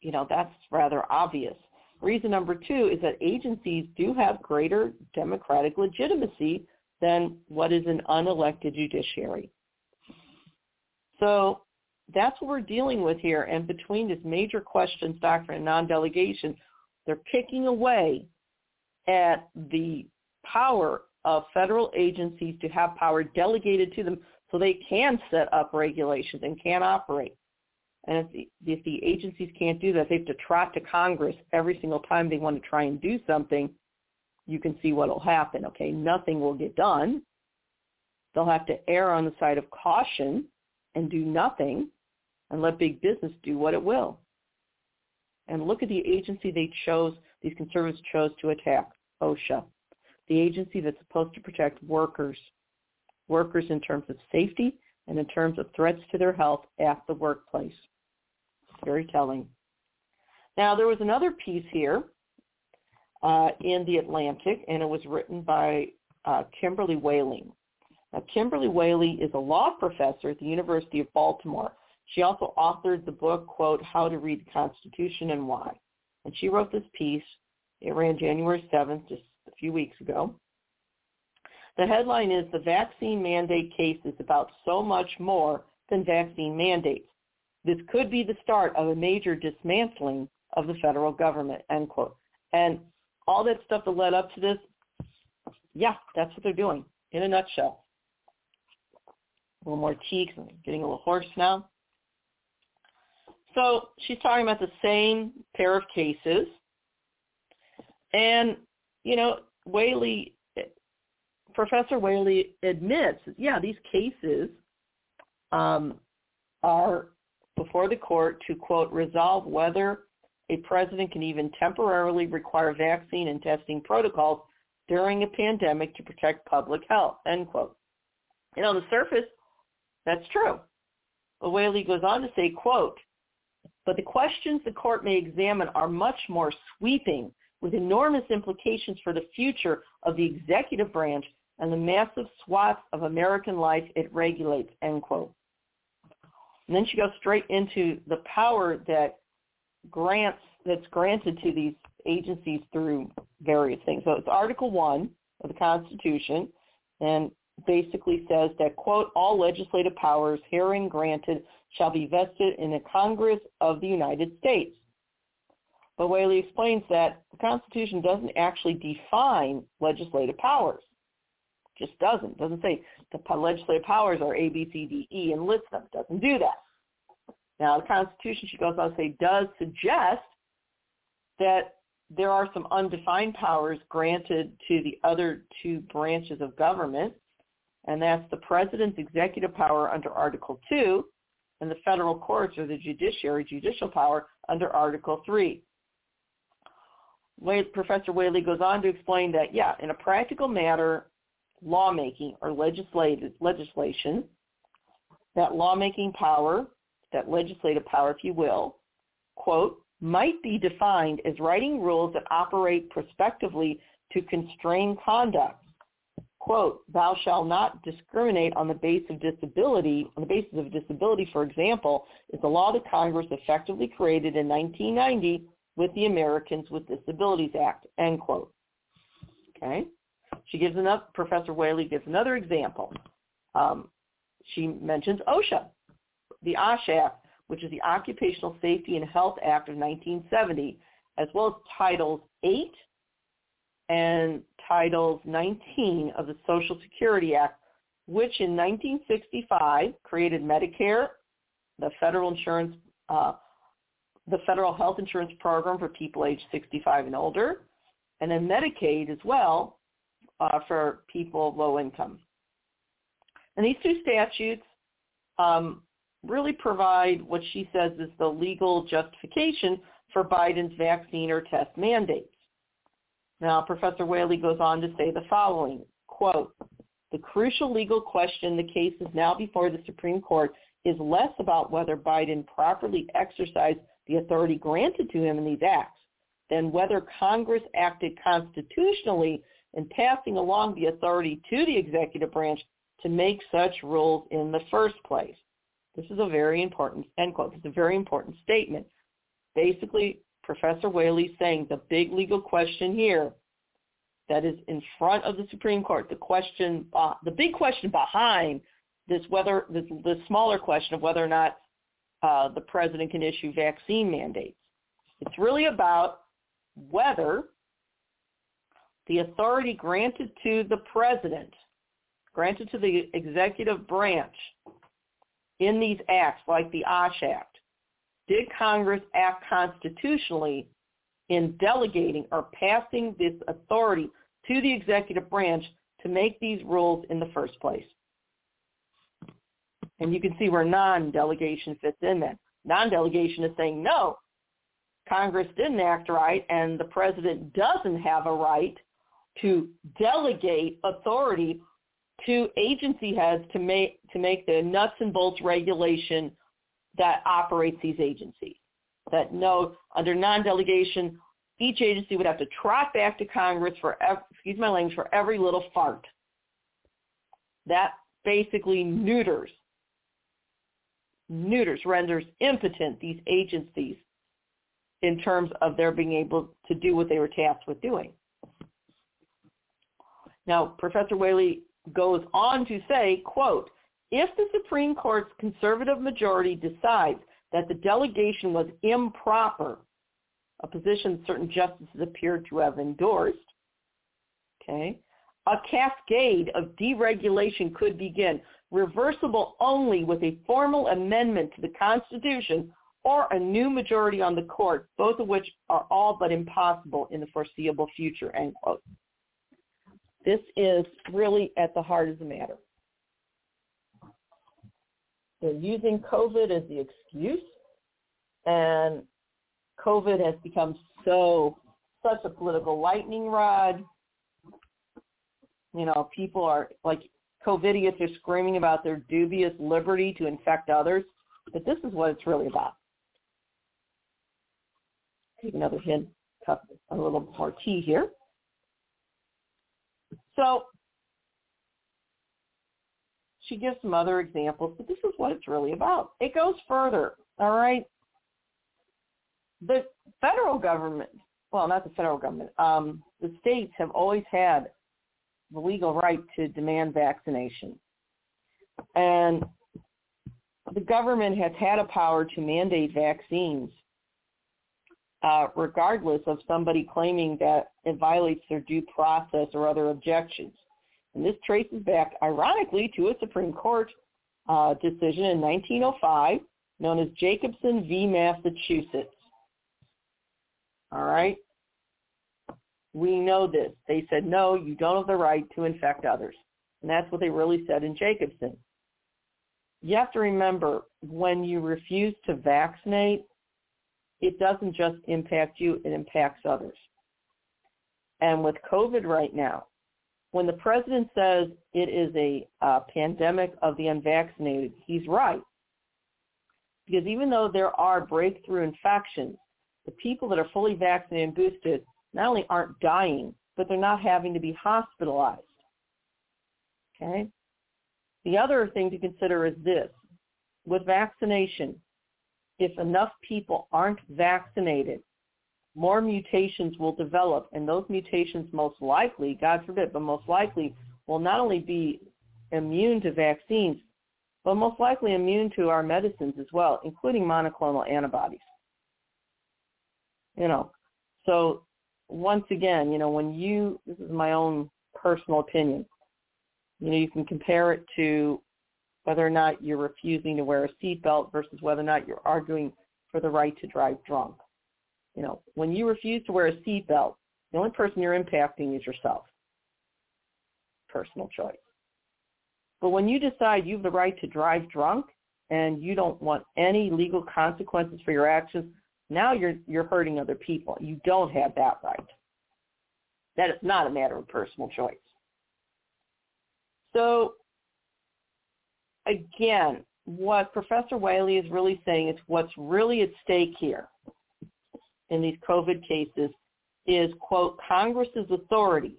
you know, that's rather obvious. Reason number two is that agencies do have greater democratic legitimacy than what is an unelected judiciary. So that's what we're dealing with here. And between this major questions doctrine and non-delegation, they're picking away at the power of federal agencies to have power delegated to them so they can set up regulations and can operate. And if the, if the agencies can't do that, they have to trot to Congress every single time they want to try and do something. You can see what will happen. Okay, nothing will get done. They'll have to err on the side of caution and do nothing and let big business do what it will. And look at the agency they chose, these conservatives chose to attack, OSHA, the agency that's supposed to protect workers workers in terms of safety and in terms of threats to their health at the workplace. Very telling. Now, there was another piece here uh, in The Atlantic, and it was written by uh, Kimberly Wehle. Now, Kimberly Wehle is a law professor at the University of Baltimore. She also authored the book, quote, How to Read the Constitution and Why. And she wrote this piece. It ran January 7th, just a few weeks ago. The headline is The Vaccine Mandate Case is About So Much More Than Vaccine Mandates. This could be the start of a major dismantling of the federal government, end quote. And all that stuff that led up to this, yeah, that's what they're doing in a nutshell. A little more cheeks, I'm getting a little hoarse now. So she's talking about the same pair of cases. And, you know, Wehle Professor Wehle admits, yeah, these cases um, are before the court to, quote, resolve whether a president can even temporarily require vaccine and testing protocols during a pandemic to protect public health, end quote. And on the surface, that's true. But Wehle goes on to say, quote, but the questions the court may examine are much more sweeping with enormous implications for the future of the executive branch and the massive swaths of American life it regulates, end quote. And then she goes straight into the power that grants that's granted to these agencies through various things. So it's Article 1 of the Constitution and basically says that, quote, all legislative powers herein granted shall be vested in the Congress of the United States. But Wehle explains that the Constitution doesn't actually define legislative powers just doesn't. Doesn't say the legislative powers are A, B, C, D, E and list them. Doesn't do that. Now the Constitution, she goes on to say, does suggest that there are some undefined powers granted to the other two branches of government, and that's the president's executive power under Article 2 and the federal courts or the judiciary judicial power under Article 3. Professor Wehle goes on to explain that, yeah, in a practical matter, lawmaking or legislative legislation, that lawmaking power, that legislative power, if you will, quote, might be defined as writing rules that operate prospectively to constrain conduct. Quote, thou shalt not discriminate on the basis of disability, on the basis of disability, for example, is the law that Congress effectively created in 1990 with the Americans with Disabilities Act, end quote. Okay? She gives Professor Wehle gives another example. Um, she mentions OSHA, the OSH Act, which is the Occupational Safety and Health Act of 1970, as well as Titles 8 and Titles 19 of the Social Security Act, which in 1965 created Medicare, the federal insurance uh, the federal health insurance program for people age 65 and older, and then Medicaid as well uh, for people of low income. And these two statutes um, really provide what she says is the legal justification for Biden's vaccine or test mandates. Now, Professor Wehle goes on to say the following, quote, the crucial legal question the case is now before the Supreme Court is less about whether Biden properly exercised the authority granted to him in these acts than whether Congress acted constitutionally in passing along the authority to the executive branch to make such rules in the first place. This is a very important, end quote, it's a very important statement. Basically, Professor Wehle saying the big legal question here that is in front of the Supreme Court, the question, uh, the big question behind this whether, this, smaller question of whether or not uh, the president can issue vaccine mandates. It's really about whether the authority granted to the president, granted to the executive branch in these acts like the OSH Act, did Congress act constitutionally in delegating or passing this authority to the executive branch to make these rules in the first place? And you can see where non-delegation fits in that. Non-delegation is saying, no, Congress didn't act right and the president doesn't have a right to delegate authority to agency heads to make to make the nuts and bolts regulation that operates these agencies. That no, under non-delegation, each agency would have to trot back to Congress for, excuse my language, for every little fart. That basically neuters, neuters, renders impotent these agencies in terms of their being able to do what they were tasked with doing. Now, Professor Wehle goes on to say, quote, if the Supreme Court's conservative majority decides that the delegation was improper, a position certain justices appear to have endorsed, okay, a cascade of deregulation could begin, reversible only with a formal amendment to the Constitution or a new majority on the court, both of which are all but impossible in the foreseeable future, end quote. This is really at the heart of the matter. They're using COVID as the excuse, and COVID has become so such a political lightning rod. You know, people are like COVIDiots are screaming about their dubious liberty to infect others, but this is what it's really about. Take another hint, cup a little more tea here. So she gives some other examples, but this is what it's really about. It goes further, all right? The federal government, well, not the federal government, um, the states have always had the legal right to demand vaccination. And the government has had a power to mandate vaccines uh, regardless of somebody claiming that it violates their due process or other objections. And this traces back, ironically, to a Supreme Court uh, decision in 1905 known as Jacobson v. Massachusetts. All right? We know this. They said, no, you don't have the right to infect others. And that's what they really said in Jacobson. You have to remember, when you refuse to vaccinate, it doesn't just impact you, it impacts others. And with COVID right now, when the president says it is a pandemic of the unvaccinated, he's right. Because even though there are breakthrough infections, the people that are fully vaccinated and boosted not only aren't dying, but they're not having to be hospitalized. Okay? The other thing to consider is this. With vaccination, if enough people aren't vaccinated, more mutations will develop, and those mutations most likely, God forbid, but most likely will not only be immune to vaccines, but most likely immune to our medicines as well, including monoclonal antibodies. You know, so once again, you know, when you, this is my own personal opinion, you know, you can compare it to whether or not you're refusing to wear a seatbelt versus whether or not you're arguing for the right to drive drunk. You know, when you refuse to wear a seatbelt, the only person you're impacting is yourself. Personal choice. But when you decide you have the right to drive drunk and you don't want any legal consequences for your actions, now you're you're hurting other people. You don't have that right. That is not a matter of personal choice. So again, what Professor Wehle is really saying is what's really at stake here in these COVID cases is, quote, Congress's authority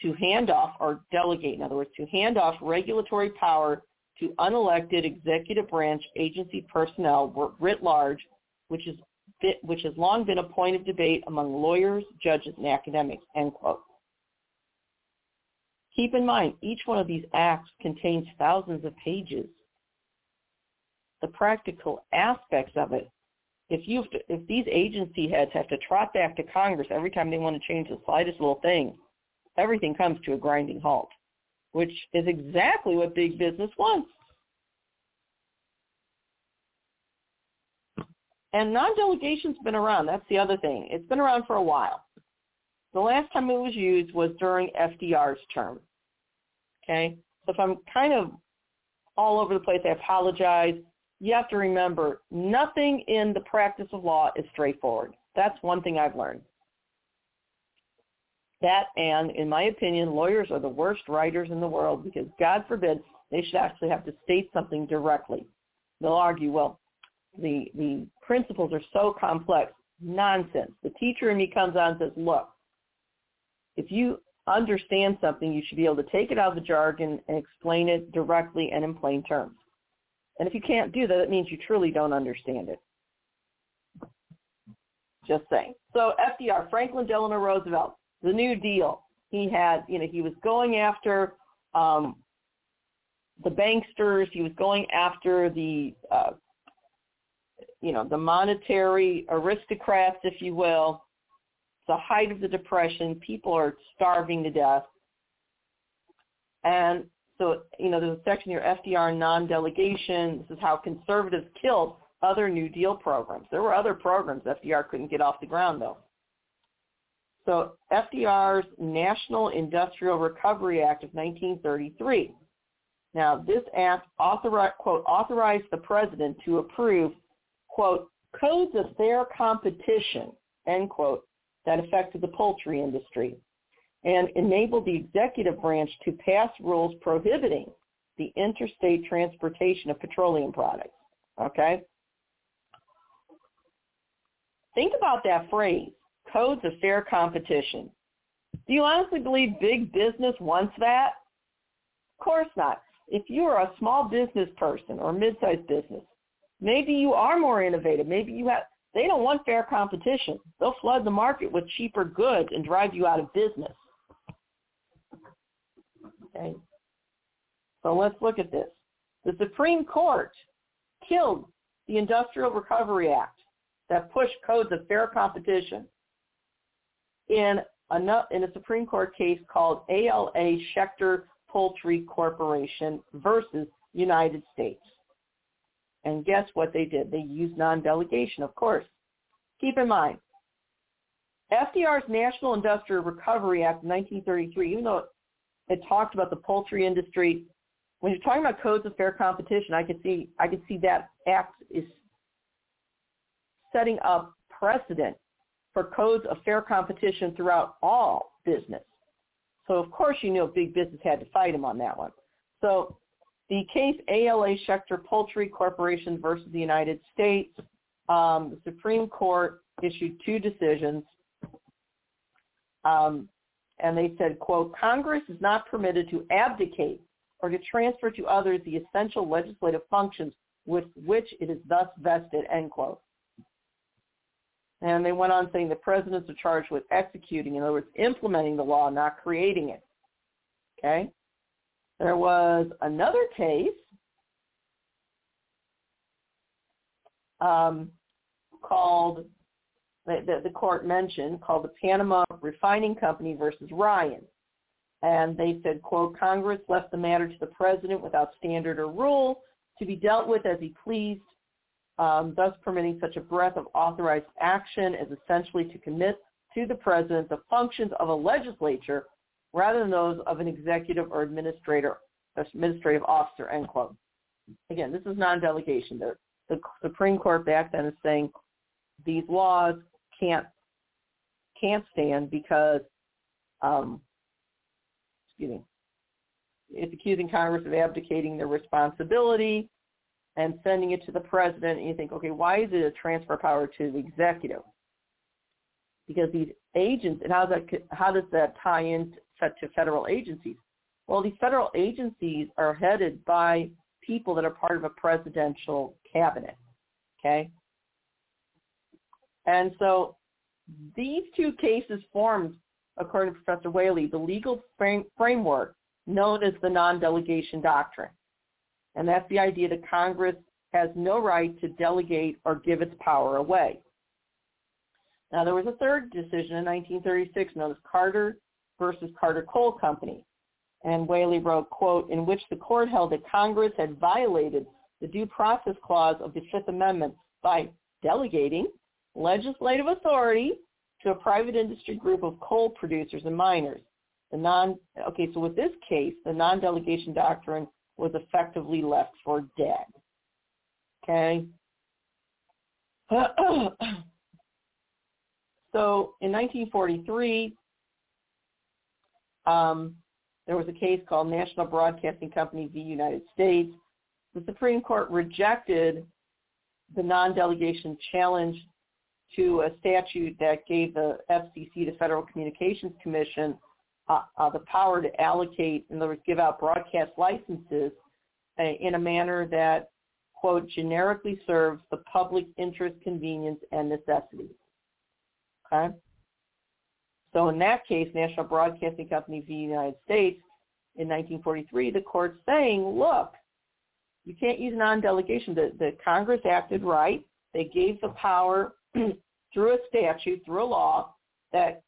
to hand off or delegate, in other words, to hand off regulatory power to unelected executive branch agency personnel writ large, which is which has long been a point of debate among lawyers, judges, and academics, end quote. Keep in mind, each one of these acts contains thousands of pages. The practical aspects of it, if you if these agency heads have to trot back to Congress every time they want to change the slightest little thing, everything comes to a grinding halt, which is exactly what big business wants. And non-delegation's been around. That's the other thing. It's been around for a while. The last time it was used was during FDR's term. Okay? So if I'm kind of all over the place, I apologize. You have to remember, nothing in the practice of law is straightforward. That's one thing I've learned. That and, in my opinion, lawyers are the worst writers in the world because, God forbid, they should actually have to state something directly. They'll argue, well, the the principles are so complex. Nonsense. The teacher in me comes on and says, look, if you understand something, you should be able to take it out of the jargon and explain it directly and in plain terms. And if you can't do that, it means you truly don't understand it. Just saying. So FDR, Franklin Delano Roosevelt, the New Deal. He had, you know, he was going after um, the banksters. He was going after the uh, you know, the monetary aristocrats, if you will, the height of the depression. People are starving to death. And so, you know, there's a section here, FDR non-delegation. This is how conservatives killed other New Deal programs. There were other programs FDR couldn't get off the ground, though. So FDR's National Industrial Recovery Act of 1933. Now, this act authorized, quote, authorized the president to approve quote, codes of fair competition, end quote, that affected the poultry industry and enabled the executive branch to pass rules prohibiting the interstate transportation of petroleum products. Okay? Think about that phrase, codes of fair competition. Do you honestly believe big business wants that? Of course not. If you are a small business person or mid-sized business, Maybe you are more innovative. Maybe you have, they don't want fair competition. They'll flood the market with cheaper goods and drive you out of business. Okay. So let's look at this. The Supreme Court killed the Industrial Recovery Act that pushed codes of fair competition in a, in a Supreme Court case called ALA Schechter Poultry Corporation versus United States. And guess what they did? They used non-delegation, of course. Keep in mind, FDR's National Industrial Recovery Act of 1933, even though it talked about the poultry industry, when you're talking about codes of fair competition, I could see I could see that act is setting up precedent for codes of fair competition throughout all business. So of course you know big business had to fight him on that one. So the case ALA Schechter Poultry Corporation versus the United States, um, the Supreme Court issued two decisions. Um, and they said, quote, Congress is not permitted to abdicate or to transfer to others the essential legislative functions with which it is thus vested, end quote. And they went on saying the presidents are charged with executing, in other words, implementing the law, not creating it. Okay? There was another case um, called, that the court mentioned, called the Panama Refining Company versus Ryan. And they said, quote, Congress left the matter to the president without standard or rule to be dealt with as he pleased. um, thus permitting such a breadth of authorized action as essentially to commit to the president the functions of a legislature rather than those of an executive or administrator, administrative officer, end quote. Again, this is non-delegation. The, the Supreme Court back then is saying these laws can't can't stand because um, excuse me, it's accusing Congress of abdicating their responsibility and sending it to the president. And you think, okay, why is it a transfer power to the executive? Because these agents, and how does that how does that tie in to federal agencies? Well, these federal agencies are headed by people that are part of a presidential cabinet. Okay, and so these two cases formed, according to Professor Wehle, the legal frame, framework known as the non-delegation doctrine. And that's the idea that Congress has no right to delegate or give its power away. Now, there was a third decision in 1936 known as Carter versus Carter Coal Company. And Wehle wrote, quote, in which the court held that Congress had violated the due process clause of the Fifth Amendment by delegating legislative authority to a private industry group of coal producers and miners. The non okay, so with this case, the non-delegation doctrine was effectively left for dead. Okay. [CLEARS THROAT] so in 1943, um, there was a case called National Broadcasting Company v. United States. The Supreme Court rejected the non-delegation challenge to a statute that gave the FCC, the Federal Communications Commission, uh, uh, the power to allocate, in other words, give out broadcast licenses uh, in a manner that, quote, generically serves the public interest, convenience, and necessity. Okay? So in that case, National Broadcasting Company v. United States, in 1943, the court's saying, look, you can't use non-delegation. The, the Congress acted right. They gave the power [CLEARS THROAT] through a statute, through a law that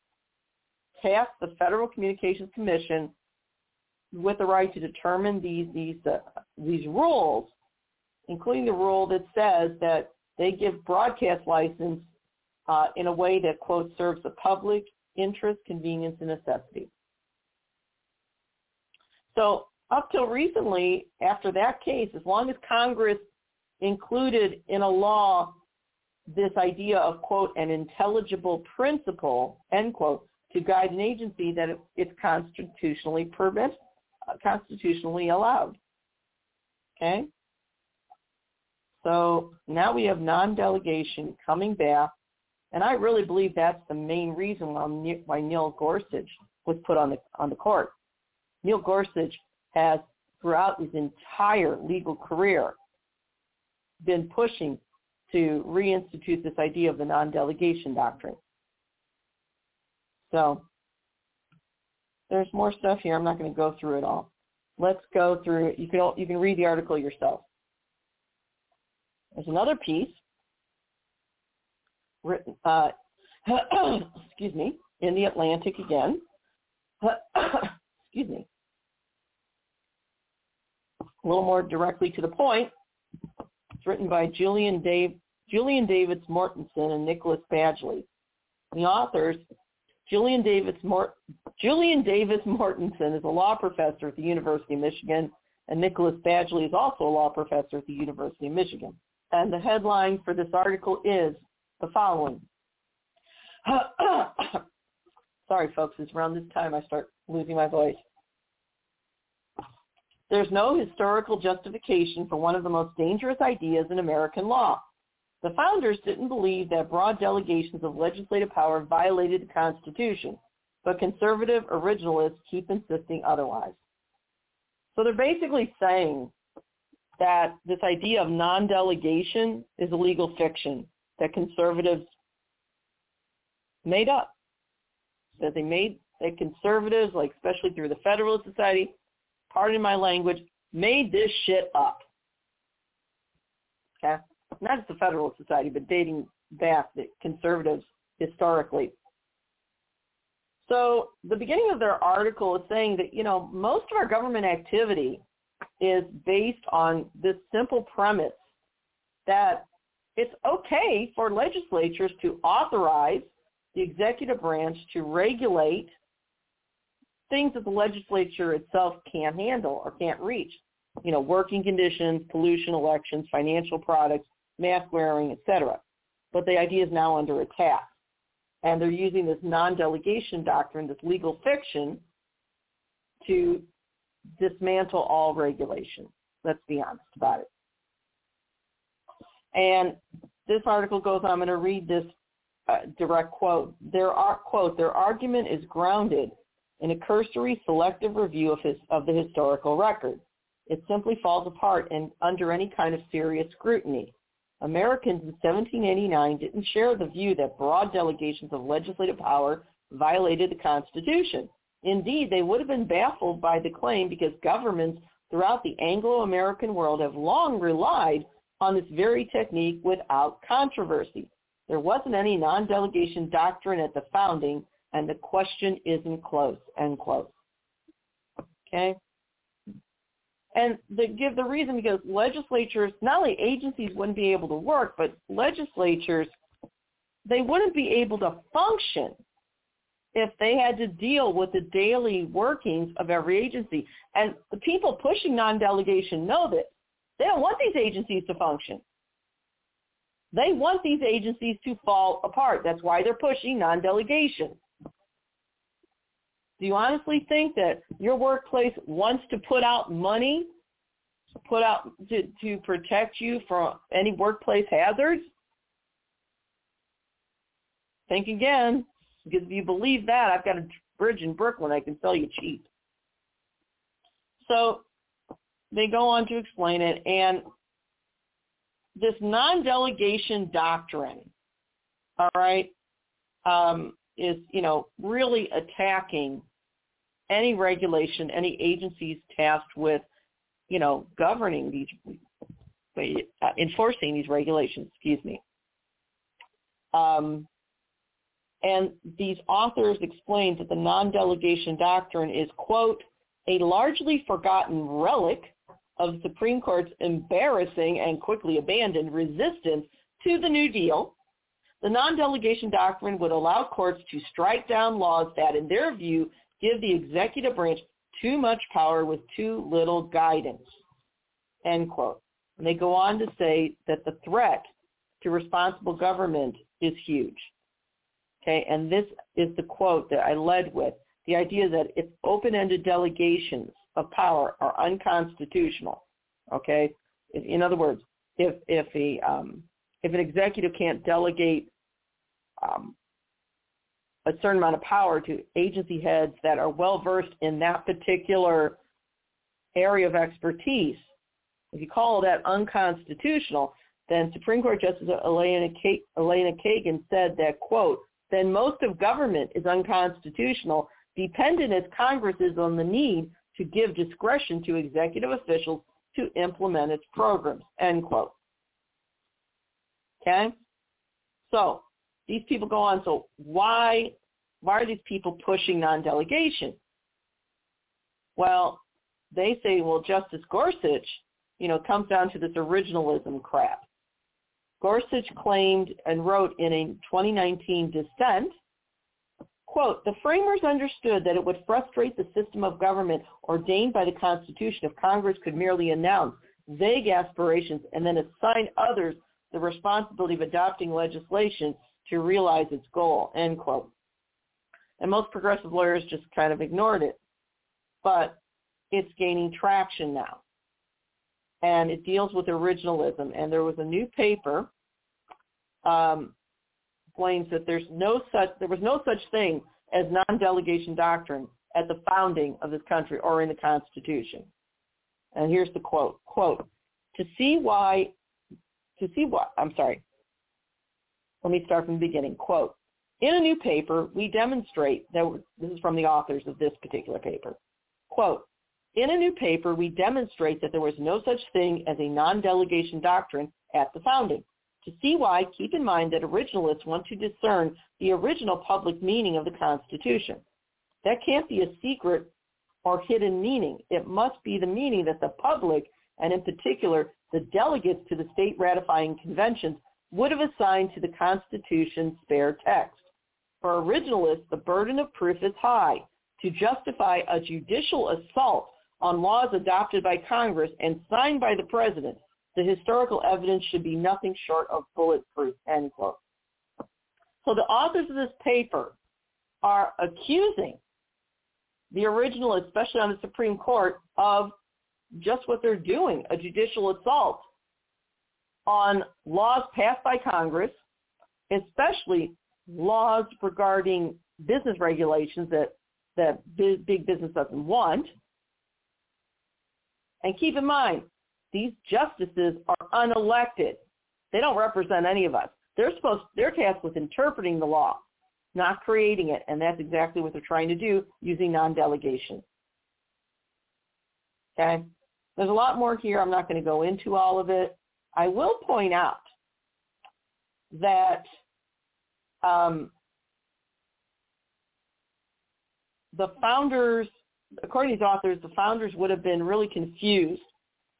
tasked the Federal Communications Commission with the right to determine these these uh, these rules, including the rule that says that they give broadcast license uh, in a way that quote serves the public interest, convenience, and necessity. So up till recently, after that case, as long as Congress included in a law this idea of, quote, an intelligible principle, end quote, to guide an agency that it's constitutionally permitted, uh, constitutionally allowed. Okay? So now we have non-delegation coming back, and I really believe that's the main reason why, Neil Gorsuch was put on the on the court. Neil Gorsuch has, throughout his entire legal career, been pushing to reinstitute this idea of the non-delegation doctrine. So there's more stuff here. I'm not going to go through it all. Let's go through it. You can you can read the article yourself. There's another piece written, uh, [COUGHS] excuse me, in the Atlantic again. [COUGHS] excuse me. A little more directly to the point. It's written by Julian, Dave, Julian Davids Mortenson and Nicholas Bagley. The authors, Julian Davis, Mort, Julian Davis Mortenson is a law professor at the University of Michigan, and Nicholas Bagley is also a law professor at the University of Michigan. And the headline for this article is the following. [COUGHS] Sorry, folks, it's around this time I start losing my voice. There's no historical justification for one of the most dangerous ideas in American law. The founders didn't believe that broad delegations of legislative power violated the Constitution, but conservative originalists keep insisting otherwise. So they're basically saying that this idea of non-delegation is a legal fiction that conservatives made up. That they made that conservatives, like especially through the Federalist Society, pardon my language, made this shit up. Okay? Not just the Federalist Society, but dating back the conservatives historically. So the beginning of their article is saying that, you know, most of our government activity is based on this simple premise that it's okay for legislatures to authorize the executive branch to regulate things that the legislature itself can't handle or can't reach. You know, working conditions, pollution, elections, financial products, mask wearing, etc. But the idea is now under attack. And they're using this non-delegation doctrine, this legal fiction, to dismantle all regulation. Let's be honest about it. And this article goes, I'm going to read this uh, direct quote. Their, quote, their argument is grounded in a cursory selective review of, his, of the historical record. It simply falls apart and under any kind of serious scrutiny. Americans in 1789 didn't share the view that broad delegations of legislative power violated the Constitution. Indeed, they would have been baffled by the claim because governments throughout the Anglo-American world have long relied on this very technique without controversy. There wasn't any non-delegation doctrine at the founding, and the question isn't close, end quote. Okay? And they give the reason because legislatures, not only agencies wouldn't be able to work, but legislatures, they wouldn't be able to function if they had to deal with the daily workings of every agency. And the people pushing non-delegation know that they don't want these agencies to function. They want these agencies to fall apart. That's why they're pushing non-delegation. Do you honestly think that your workplace wants to put out money, to put out to, to protect you from any workplace hazards? Think again, because if you believe that, I've got a bridge in Brooklyn I can sell you cheap. So they go on to explain it, and this non-delegation doctrine, all right, um, is you know really attacking any regulation, any agencies tasked with, you know, governing these, uh, enforcing these regulations, excuse me. Um, and these authors explained that the non-delegation doctrine is, quote, a largely forgotten relic of Supreme Court's embarrassing and quickly abandoned resistance to the New Deal. The non-delegation doctrine would allow courts to strike down laws that, in their view, give the executive branch too much power with too little guidance, end quote. And they go on to say that the threat to responsible government is huge. Okay, and this is the quote that I led with. The idea that if open-ended delegations of power are unconstitutional, okay, in other words, if if a um, if an executive can't delegate um, a certain amount of power to agency heads that are well versed in that particular area of expertise. If you call that unconstitutional, then Supreme Court Justice Elena, Elena Kagan said that, quote, then most of government is unconstitutional, dependent as Congress is on the need to give discretion to executive officials to implement its programs, end quote. Okay? So these people go on. So why why are these people pushing non-delegation? Well, they say, well, Justice Gorsuch, you know, comes down to this originalism crap. Gorsuch claimed and wrote in a 2019 dissent, quote, the framers understood that it would frustrate the system of government ordained by the Constitution if Congress could merely announce vague aspirations and then assign others the responsibility of adopting legislation to realize its goal, end quote. And most progressive lawyers just kind of ignored it. But it's gaining traction now. And it deals with originalism. And there was a new paper um, claims that there's no such there was no such thing as non-delegation doctrine at the founding of this country or in the Constitution. And here's the quote. Quote, to see why to see what I'm sorry, let me start from the beginning. Quote, in a new paper, we demonstrate that, this is from the authors of this particular paper, quote, in a new paper, we demonstrate that there was no such thing as a non-delegation doctrine at the founding. To see why, keep in mind that originalists want to discern the original public meaning of the Constitution. That can't be a secret or hidden meaning. It must be the meaning that the public, and in particular the delegates to the state ratifying conventions, would have assigned to the Constitution's spare text. For originalists, the burden of proof is high. To justify a judicial assault on laws adopted by Congress and signed by the President, the historical evidence should be nothing short of bulletproof, end quote. So the authors of this paper are accusing the original, especially on the Supreme Court, of just what they're doing, a judicial assault on laws passed by Congress, especially laws regarding business regulations that, that big business doesn't want. And keep in mind, these justices are unelected. They don't represent any of us. They're supposed they're tasked with interpreting the law, not creating it, and that's exactly what they're trying to do using non-delegation. Okay? There's a lot more here. I'm not going to go into all of it. I will point out that um, the founders, according to these authors, the founders would have been really confused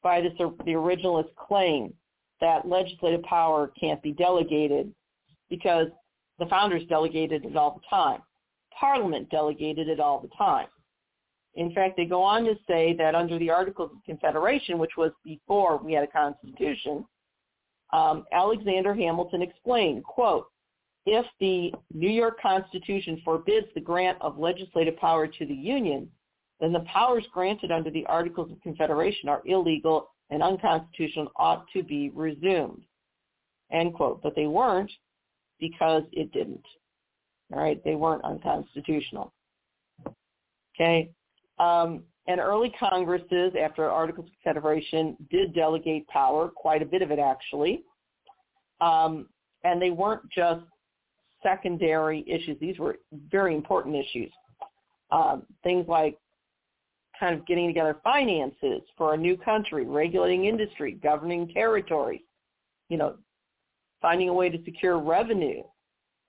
by this, the originalist claim that legislative power can't be delegated because the founders delegated it all the time. Parliament delegated it all the time. In fact, they go on to say that under the Articles of Confederation, which was before we had a constitution, um, Alexander Hamilton explained, quote, if the New York Constitution forbids the grant of legislative power to the Union, then the powers granted under the Articles of Confederation are illegal and unconstitutional ought to be resumed. End quote. But they weren't because it didn't. All right, they weren't unconstitutional. Okay. Um, and early Congresses, after Articles of Confederation, did delegate power, quite a bit of it actually. Um, and they weren't just secondary issues. These were very important issues. Um, things like kind of getting together finances for a new country, regulating industry, governing territories, you know, finding a way to secure revenue,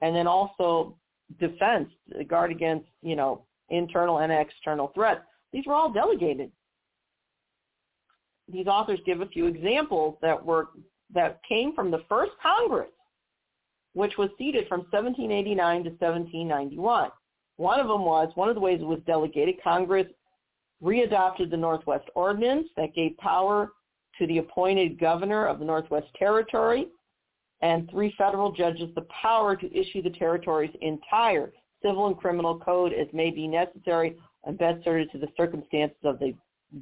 and then also defense, guard against, you know, internal and external threats. These were all delegated. These authors give a few examples that were that came from the first Congress, which was seated from 1789 to 1791. One of them was, one of the ways it was delegated, Congress readopted the Northwest Ordinance that gave power to the appointed governor of the Northwest Territory and three federal judges the power to issue the territory's entire civil and criminal code as may be necessary and best suited to the circumstances of the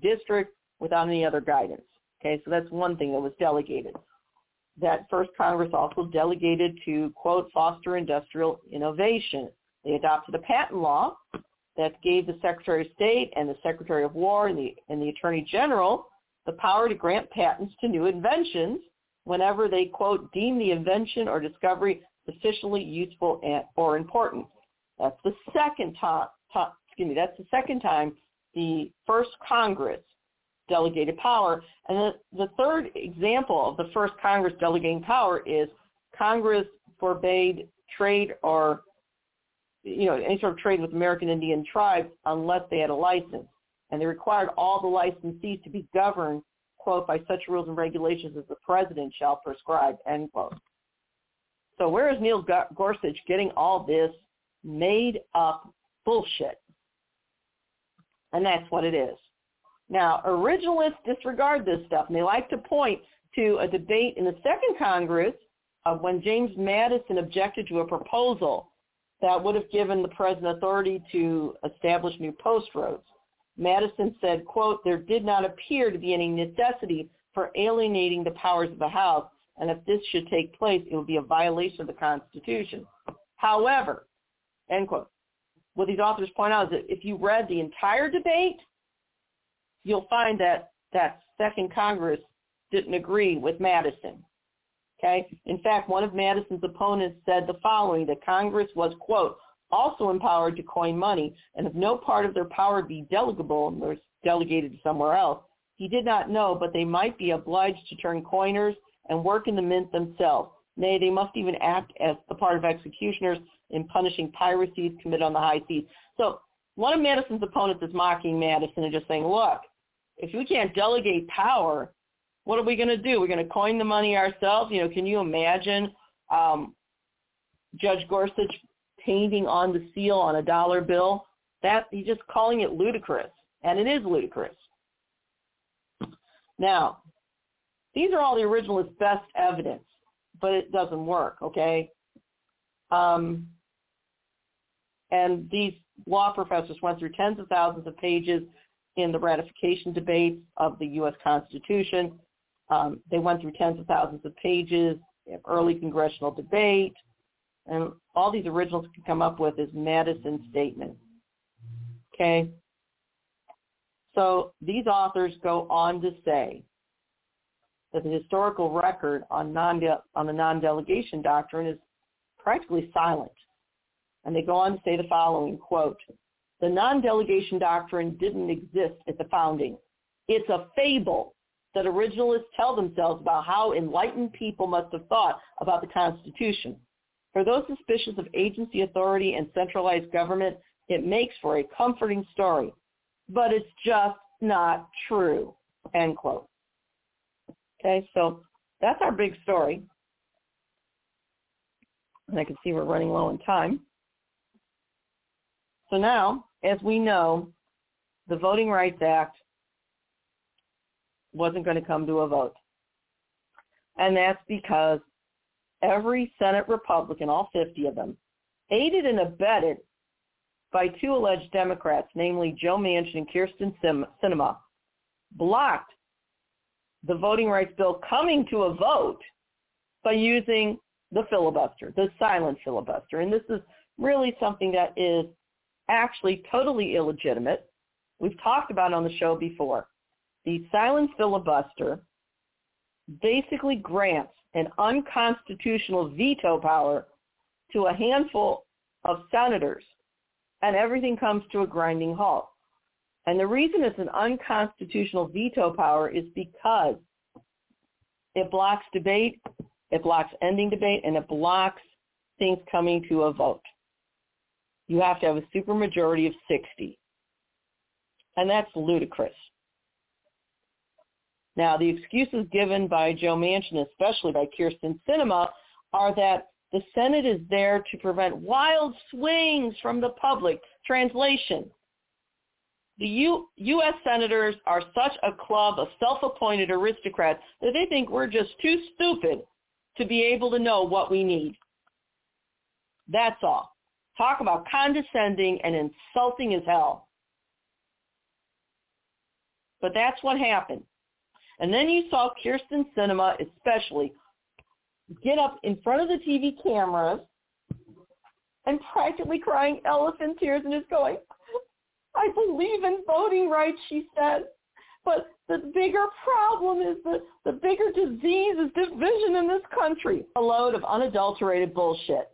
district without any other guidance. Okay, so that's one thing that was delegated. That first Congress also delegated to, quote, foster industrial innovation. They adopted a patent law that gave the Secretary of State and the Secretary of War and the, and the Attorney General the power to grant patents to new inventions whenever they, quote, deem the invention or discovery sufficiently useful and, or important. That's the second time, excuse me, that's the second time the first Congress delegated power. And the, the third example of the first Congress delegating power is Congress forbade trade or you know, any sort of trade with American Indian tribes unless they had a license. And they required all the licensees to be governed, quote, by such rules and regulations as the president shall prescribe, end quote. So where is Neil Gorsuch getting all this made up bullshit? And that's what it is. Now, originalists disregard this stuff, and they like to point to a debate in the second Congress of when James Madison objected to a proposal that would have given the president authority to establish new post roads. Madison said, quote, there did not appear to be any necessity for alienating the powers of the House, and if this should take place, it would be a violation of the Constitution. However, end quote, what these authors point out is that if you read the entire debate, you'll find that that second Congress didn't agree with Madison. Okay. In fact, one of Madison's opponents said the following, that Congress was, quote, also empowered to coin money, and if no part of their power be delegable or delegated to somewhere else, he did not know, but they might be obliged to turn coiners and work in the mint themselves. Nay, they must even act as the part of executioners in punishing piracies committed on the high seas. So one of Madison's opponents is mocking Madison and just saying, look, if we can't delegate power What are we going to do? We're going to coin the money ourselves. You know, can you imagine um, Judge Gorsuch painting on the seal on a dollar bill? That he's just calling it ludicrous, and it is ludicrous. Now, these are all the originalist best evidence, but it doesn't work. Okay, um, and these law professors went through tens of thousands of pages in the ratification debates of the U.S. Constitution. Um, they went through tens of thousands of pages early congressional debate, and all these originals can come up with is Madison's statement. Okay? So these authors go on to say that the historical record on, non on the non-delegation doctrine is practically silent. And they go on to say the following, quote, the non-delegation doctrine didn't exist at the founding. It's a fable that originalists tell themselves about how enlightened people must have thought about the Constitution. For those suspicious of agency authority and centralized government, it makes for a comforting story. But it's just not true, end quote. Okay, so that's our big story. And I can see we're running low on time. So now, as we know, the Voting Rights Act wasn't going to come to a vote. And that's because every Senate Republican, all 50 of them, aided and abetted by two alleged Democrats, namely Joe Manchin and Kyrsten Sinema, blocked the voting rights bill coming to a vote by using the filibuster, the silent filibuster. And this is really something that is actually totally illegitimate. We've talked about on the show before. The silent filibuster basically grants an unconstitutional veto power to a handful of senators, and everything comes to a grinding halt. And the reason it's an unconstitutional veto power is because it blocks debate, it blocks ending debate, and it blocks things coming to a vote. You have to have a supermajority of 60. And that's ludicrous. Now, the excuses given by Joe Manchin, especially by Kyrsten Sinema, are that the Senate is there to prevent wild swings from the public. Translation. The U- U.S. senators are such a club of self-appointed aristocrats that they think we're just too stupid to be able to know what we need. That's all. Talk about condescending and insulting as hell. But that's what happened. And then you saw Kyrsten Sinema especially get up in front of the TV cameras and practically crying elephant tears and just going, I believe in voting rights, she said. But the bigger problem is the, the bigger disease is division in this country. A load of unadulterated bullshit.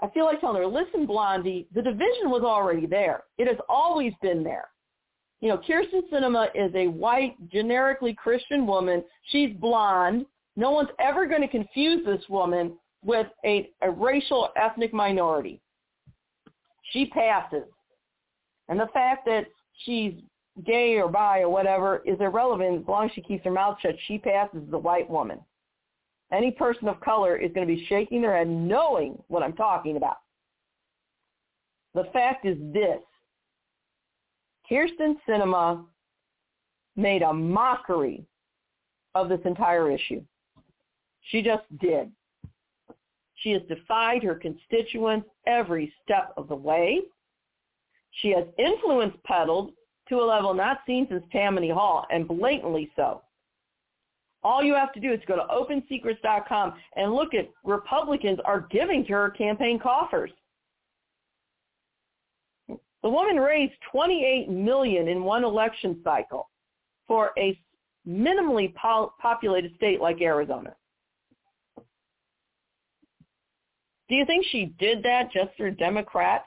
I feel like telling her, listen, Blondie, the division was already there. It has always been there you know, Kyrsten Sinema is a white, generically Christian woman. She's blonde. No one's ever going to confuse this woman with a, a racial ethnic minority. She passes. And the fact that she's gay or bi or whatever is irrelevant as long as she keeps her mouth shut. She passes as a white woman. Any person of color is going to be shaking their head knowing what I'm talking about. The fact is this. Kyrsten Sinema made a mockery of this entire issue. She just did. She has defied her constituents every step of the way. She has influence peddled to a level not seen since Tammany Hall, and blatantly so. All you have to do is go to opensecrets.com and look at Republicans are giving to her campaign coffers. The woman raised 28 million in one election cycle for a minimally po- populated state like Arizona. Do you think she did that just through Democrats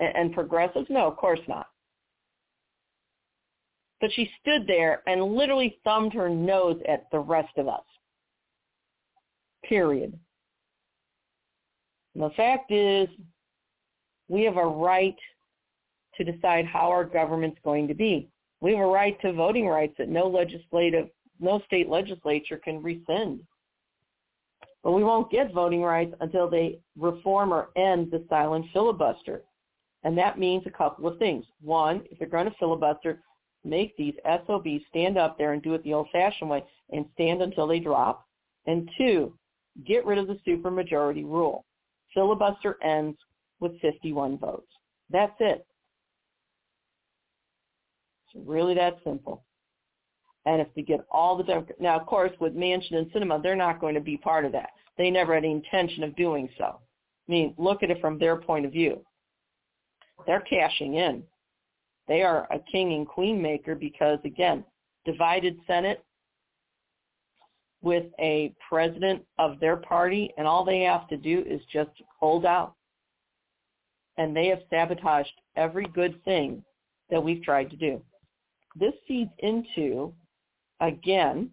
and, and progressives? No, of course not. But she stood there and literally thumbed her nose at the rest of us. Period. And the fact is, we have a right to decide how our government's going to be. We have a right to voting rights that no legislative no state legislature can rescind. But we won't get voting rights until they reform or end the silent filibuster. And that means a couple of things. One, if they're going to filibuster, make these SOBs stand up there and do it the old-fashioned way and stand until they drop. And two, get rid of the supermajority rule. Filibuster ends with 51 votes. That's it. It's really that simple. And if they get all the Democrats, now of course with Manchin and Sinema, they're not going to be part of that. They never had any intention of doing so. I mean, look at it from their point of view. They're cashing in. They are a king and queen maker because again, divided Senate with a president of their party and all they have to do is just hold out. And they have sabotaged every good thing that we've tried to do. This feeds into, again,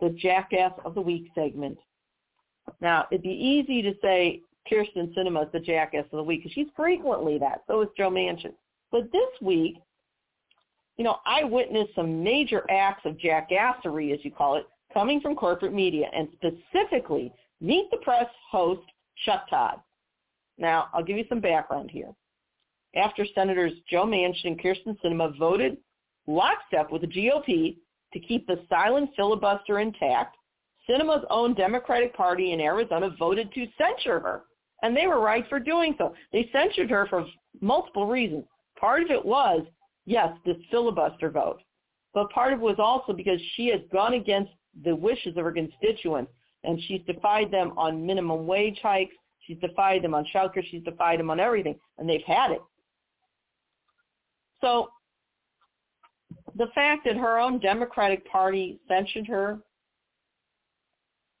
the Jackass of the Week segment. Now, it'd be easy to say Kyrsten Sinema is the Jackass of the Week because she's frequently that. So is Joe Manchin. But this week, you know, I witnessed some major acts of jackassery, as you call it, coming from corporate media, and specifically Meet the Press host Chuck Todd. Now, I'll give you some background here. After Senators Joe Manchin and Kyrsten Sinema voted lockstep with the GOP to keep the silent filibuster intact, Sinema's own Democratic Party in Arizona voted to censure her. And they were right for doing so. They censured her for multiple reasons. Part of it was, yes, this filibuster vote. But part of it was also because she has gone against the wishes of her constituents and she's defied them on minimum wage hikes. She's defied them on shelter. She's defied them on everything. And they've had it. So the fact that her own Democratic Party censured her,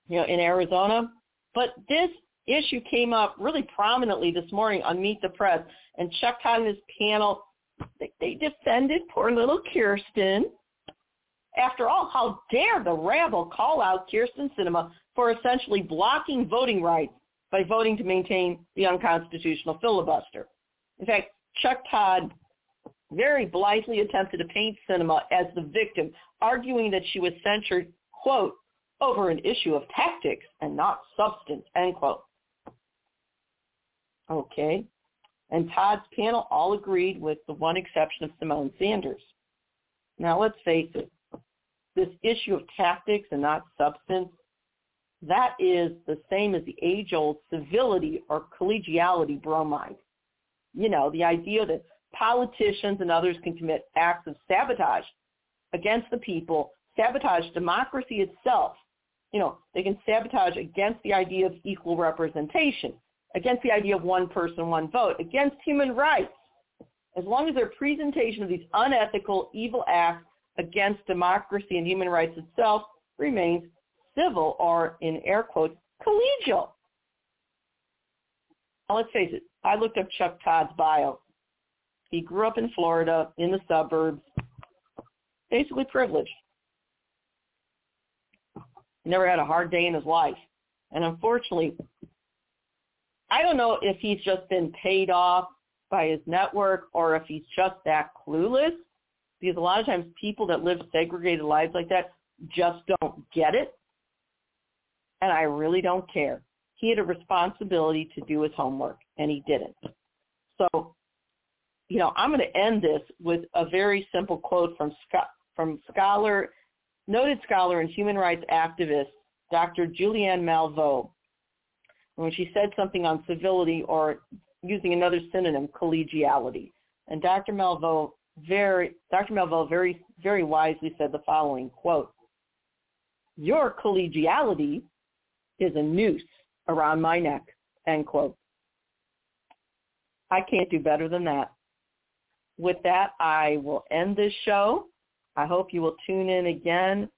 you know, in Arizona, but this issue came up really prominently this morning on Meet the Press, and Chuck Todd and his panel, they, they defended poor little Kyrsten. After all, how dare the rabble call out Kyrsten Sinema for essentially blocking voting rights by voting to maintain the unconstitutional filibuster. In fact, Chuck Todd very blithely attempted to paint Sinema as the victim, arguing that she was censured, quote, over an issue of tactics and not substance, end quote. Okay. And Todd's panel all agreed with the one exception of Symone Sanders. Now let's face it, this issue of tactics and not substance, that is the same as the age-old civility or collegiality bromide. You know, the idea that politicians and others can commit acts of sabotage against the people, sabotage democracy itself. You know, they can sabotage against the idea of equal representation, against the idea of one person, one vote, against human rights. As long as their presentation of these unethical, evil acts against democracy and human rights itself remains civil or, in air quotes, collegial. Now, let's face it. I looked up Chuck Todd's bio. He grew up in Florida, in the suburbs, basically privileged. Never had a hard day in his life. And unfortunately, I don't know if he's just been paid off by his network or if he's just that clueless. Because a lot of times people that live segregated lives like that just don't get it. And I really don't care. He had a responsibility to do his homework, and he didn't. So you know, I'm going to end this with a very simple quote from from scholar, noted scholar and human rights activist, Dr. Julianne Malveaux, when she said something on civility or using another synonym, collegiality. And Dr. Malveaux very, Dr. Malveaux very, very wisely said the following quote: "Your collegiality is a noose around my neck." End quote. I can't do better than that with that, I will end this show. I hope you will tune in again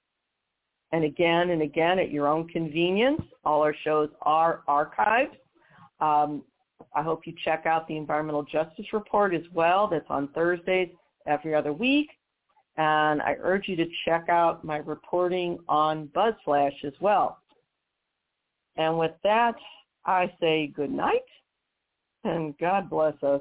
and again and again at your own convenience. All our shows are archived. Um, I hope you check out the Environmental Justice Report as well. That's on Thursdays every other week. And I urge you to check out my reporting on BuzzFlash as well. And with that, I say good night and God bless us.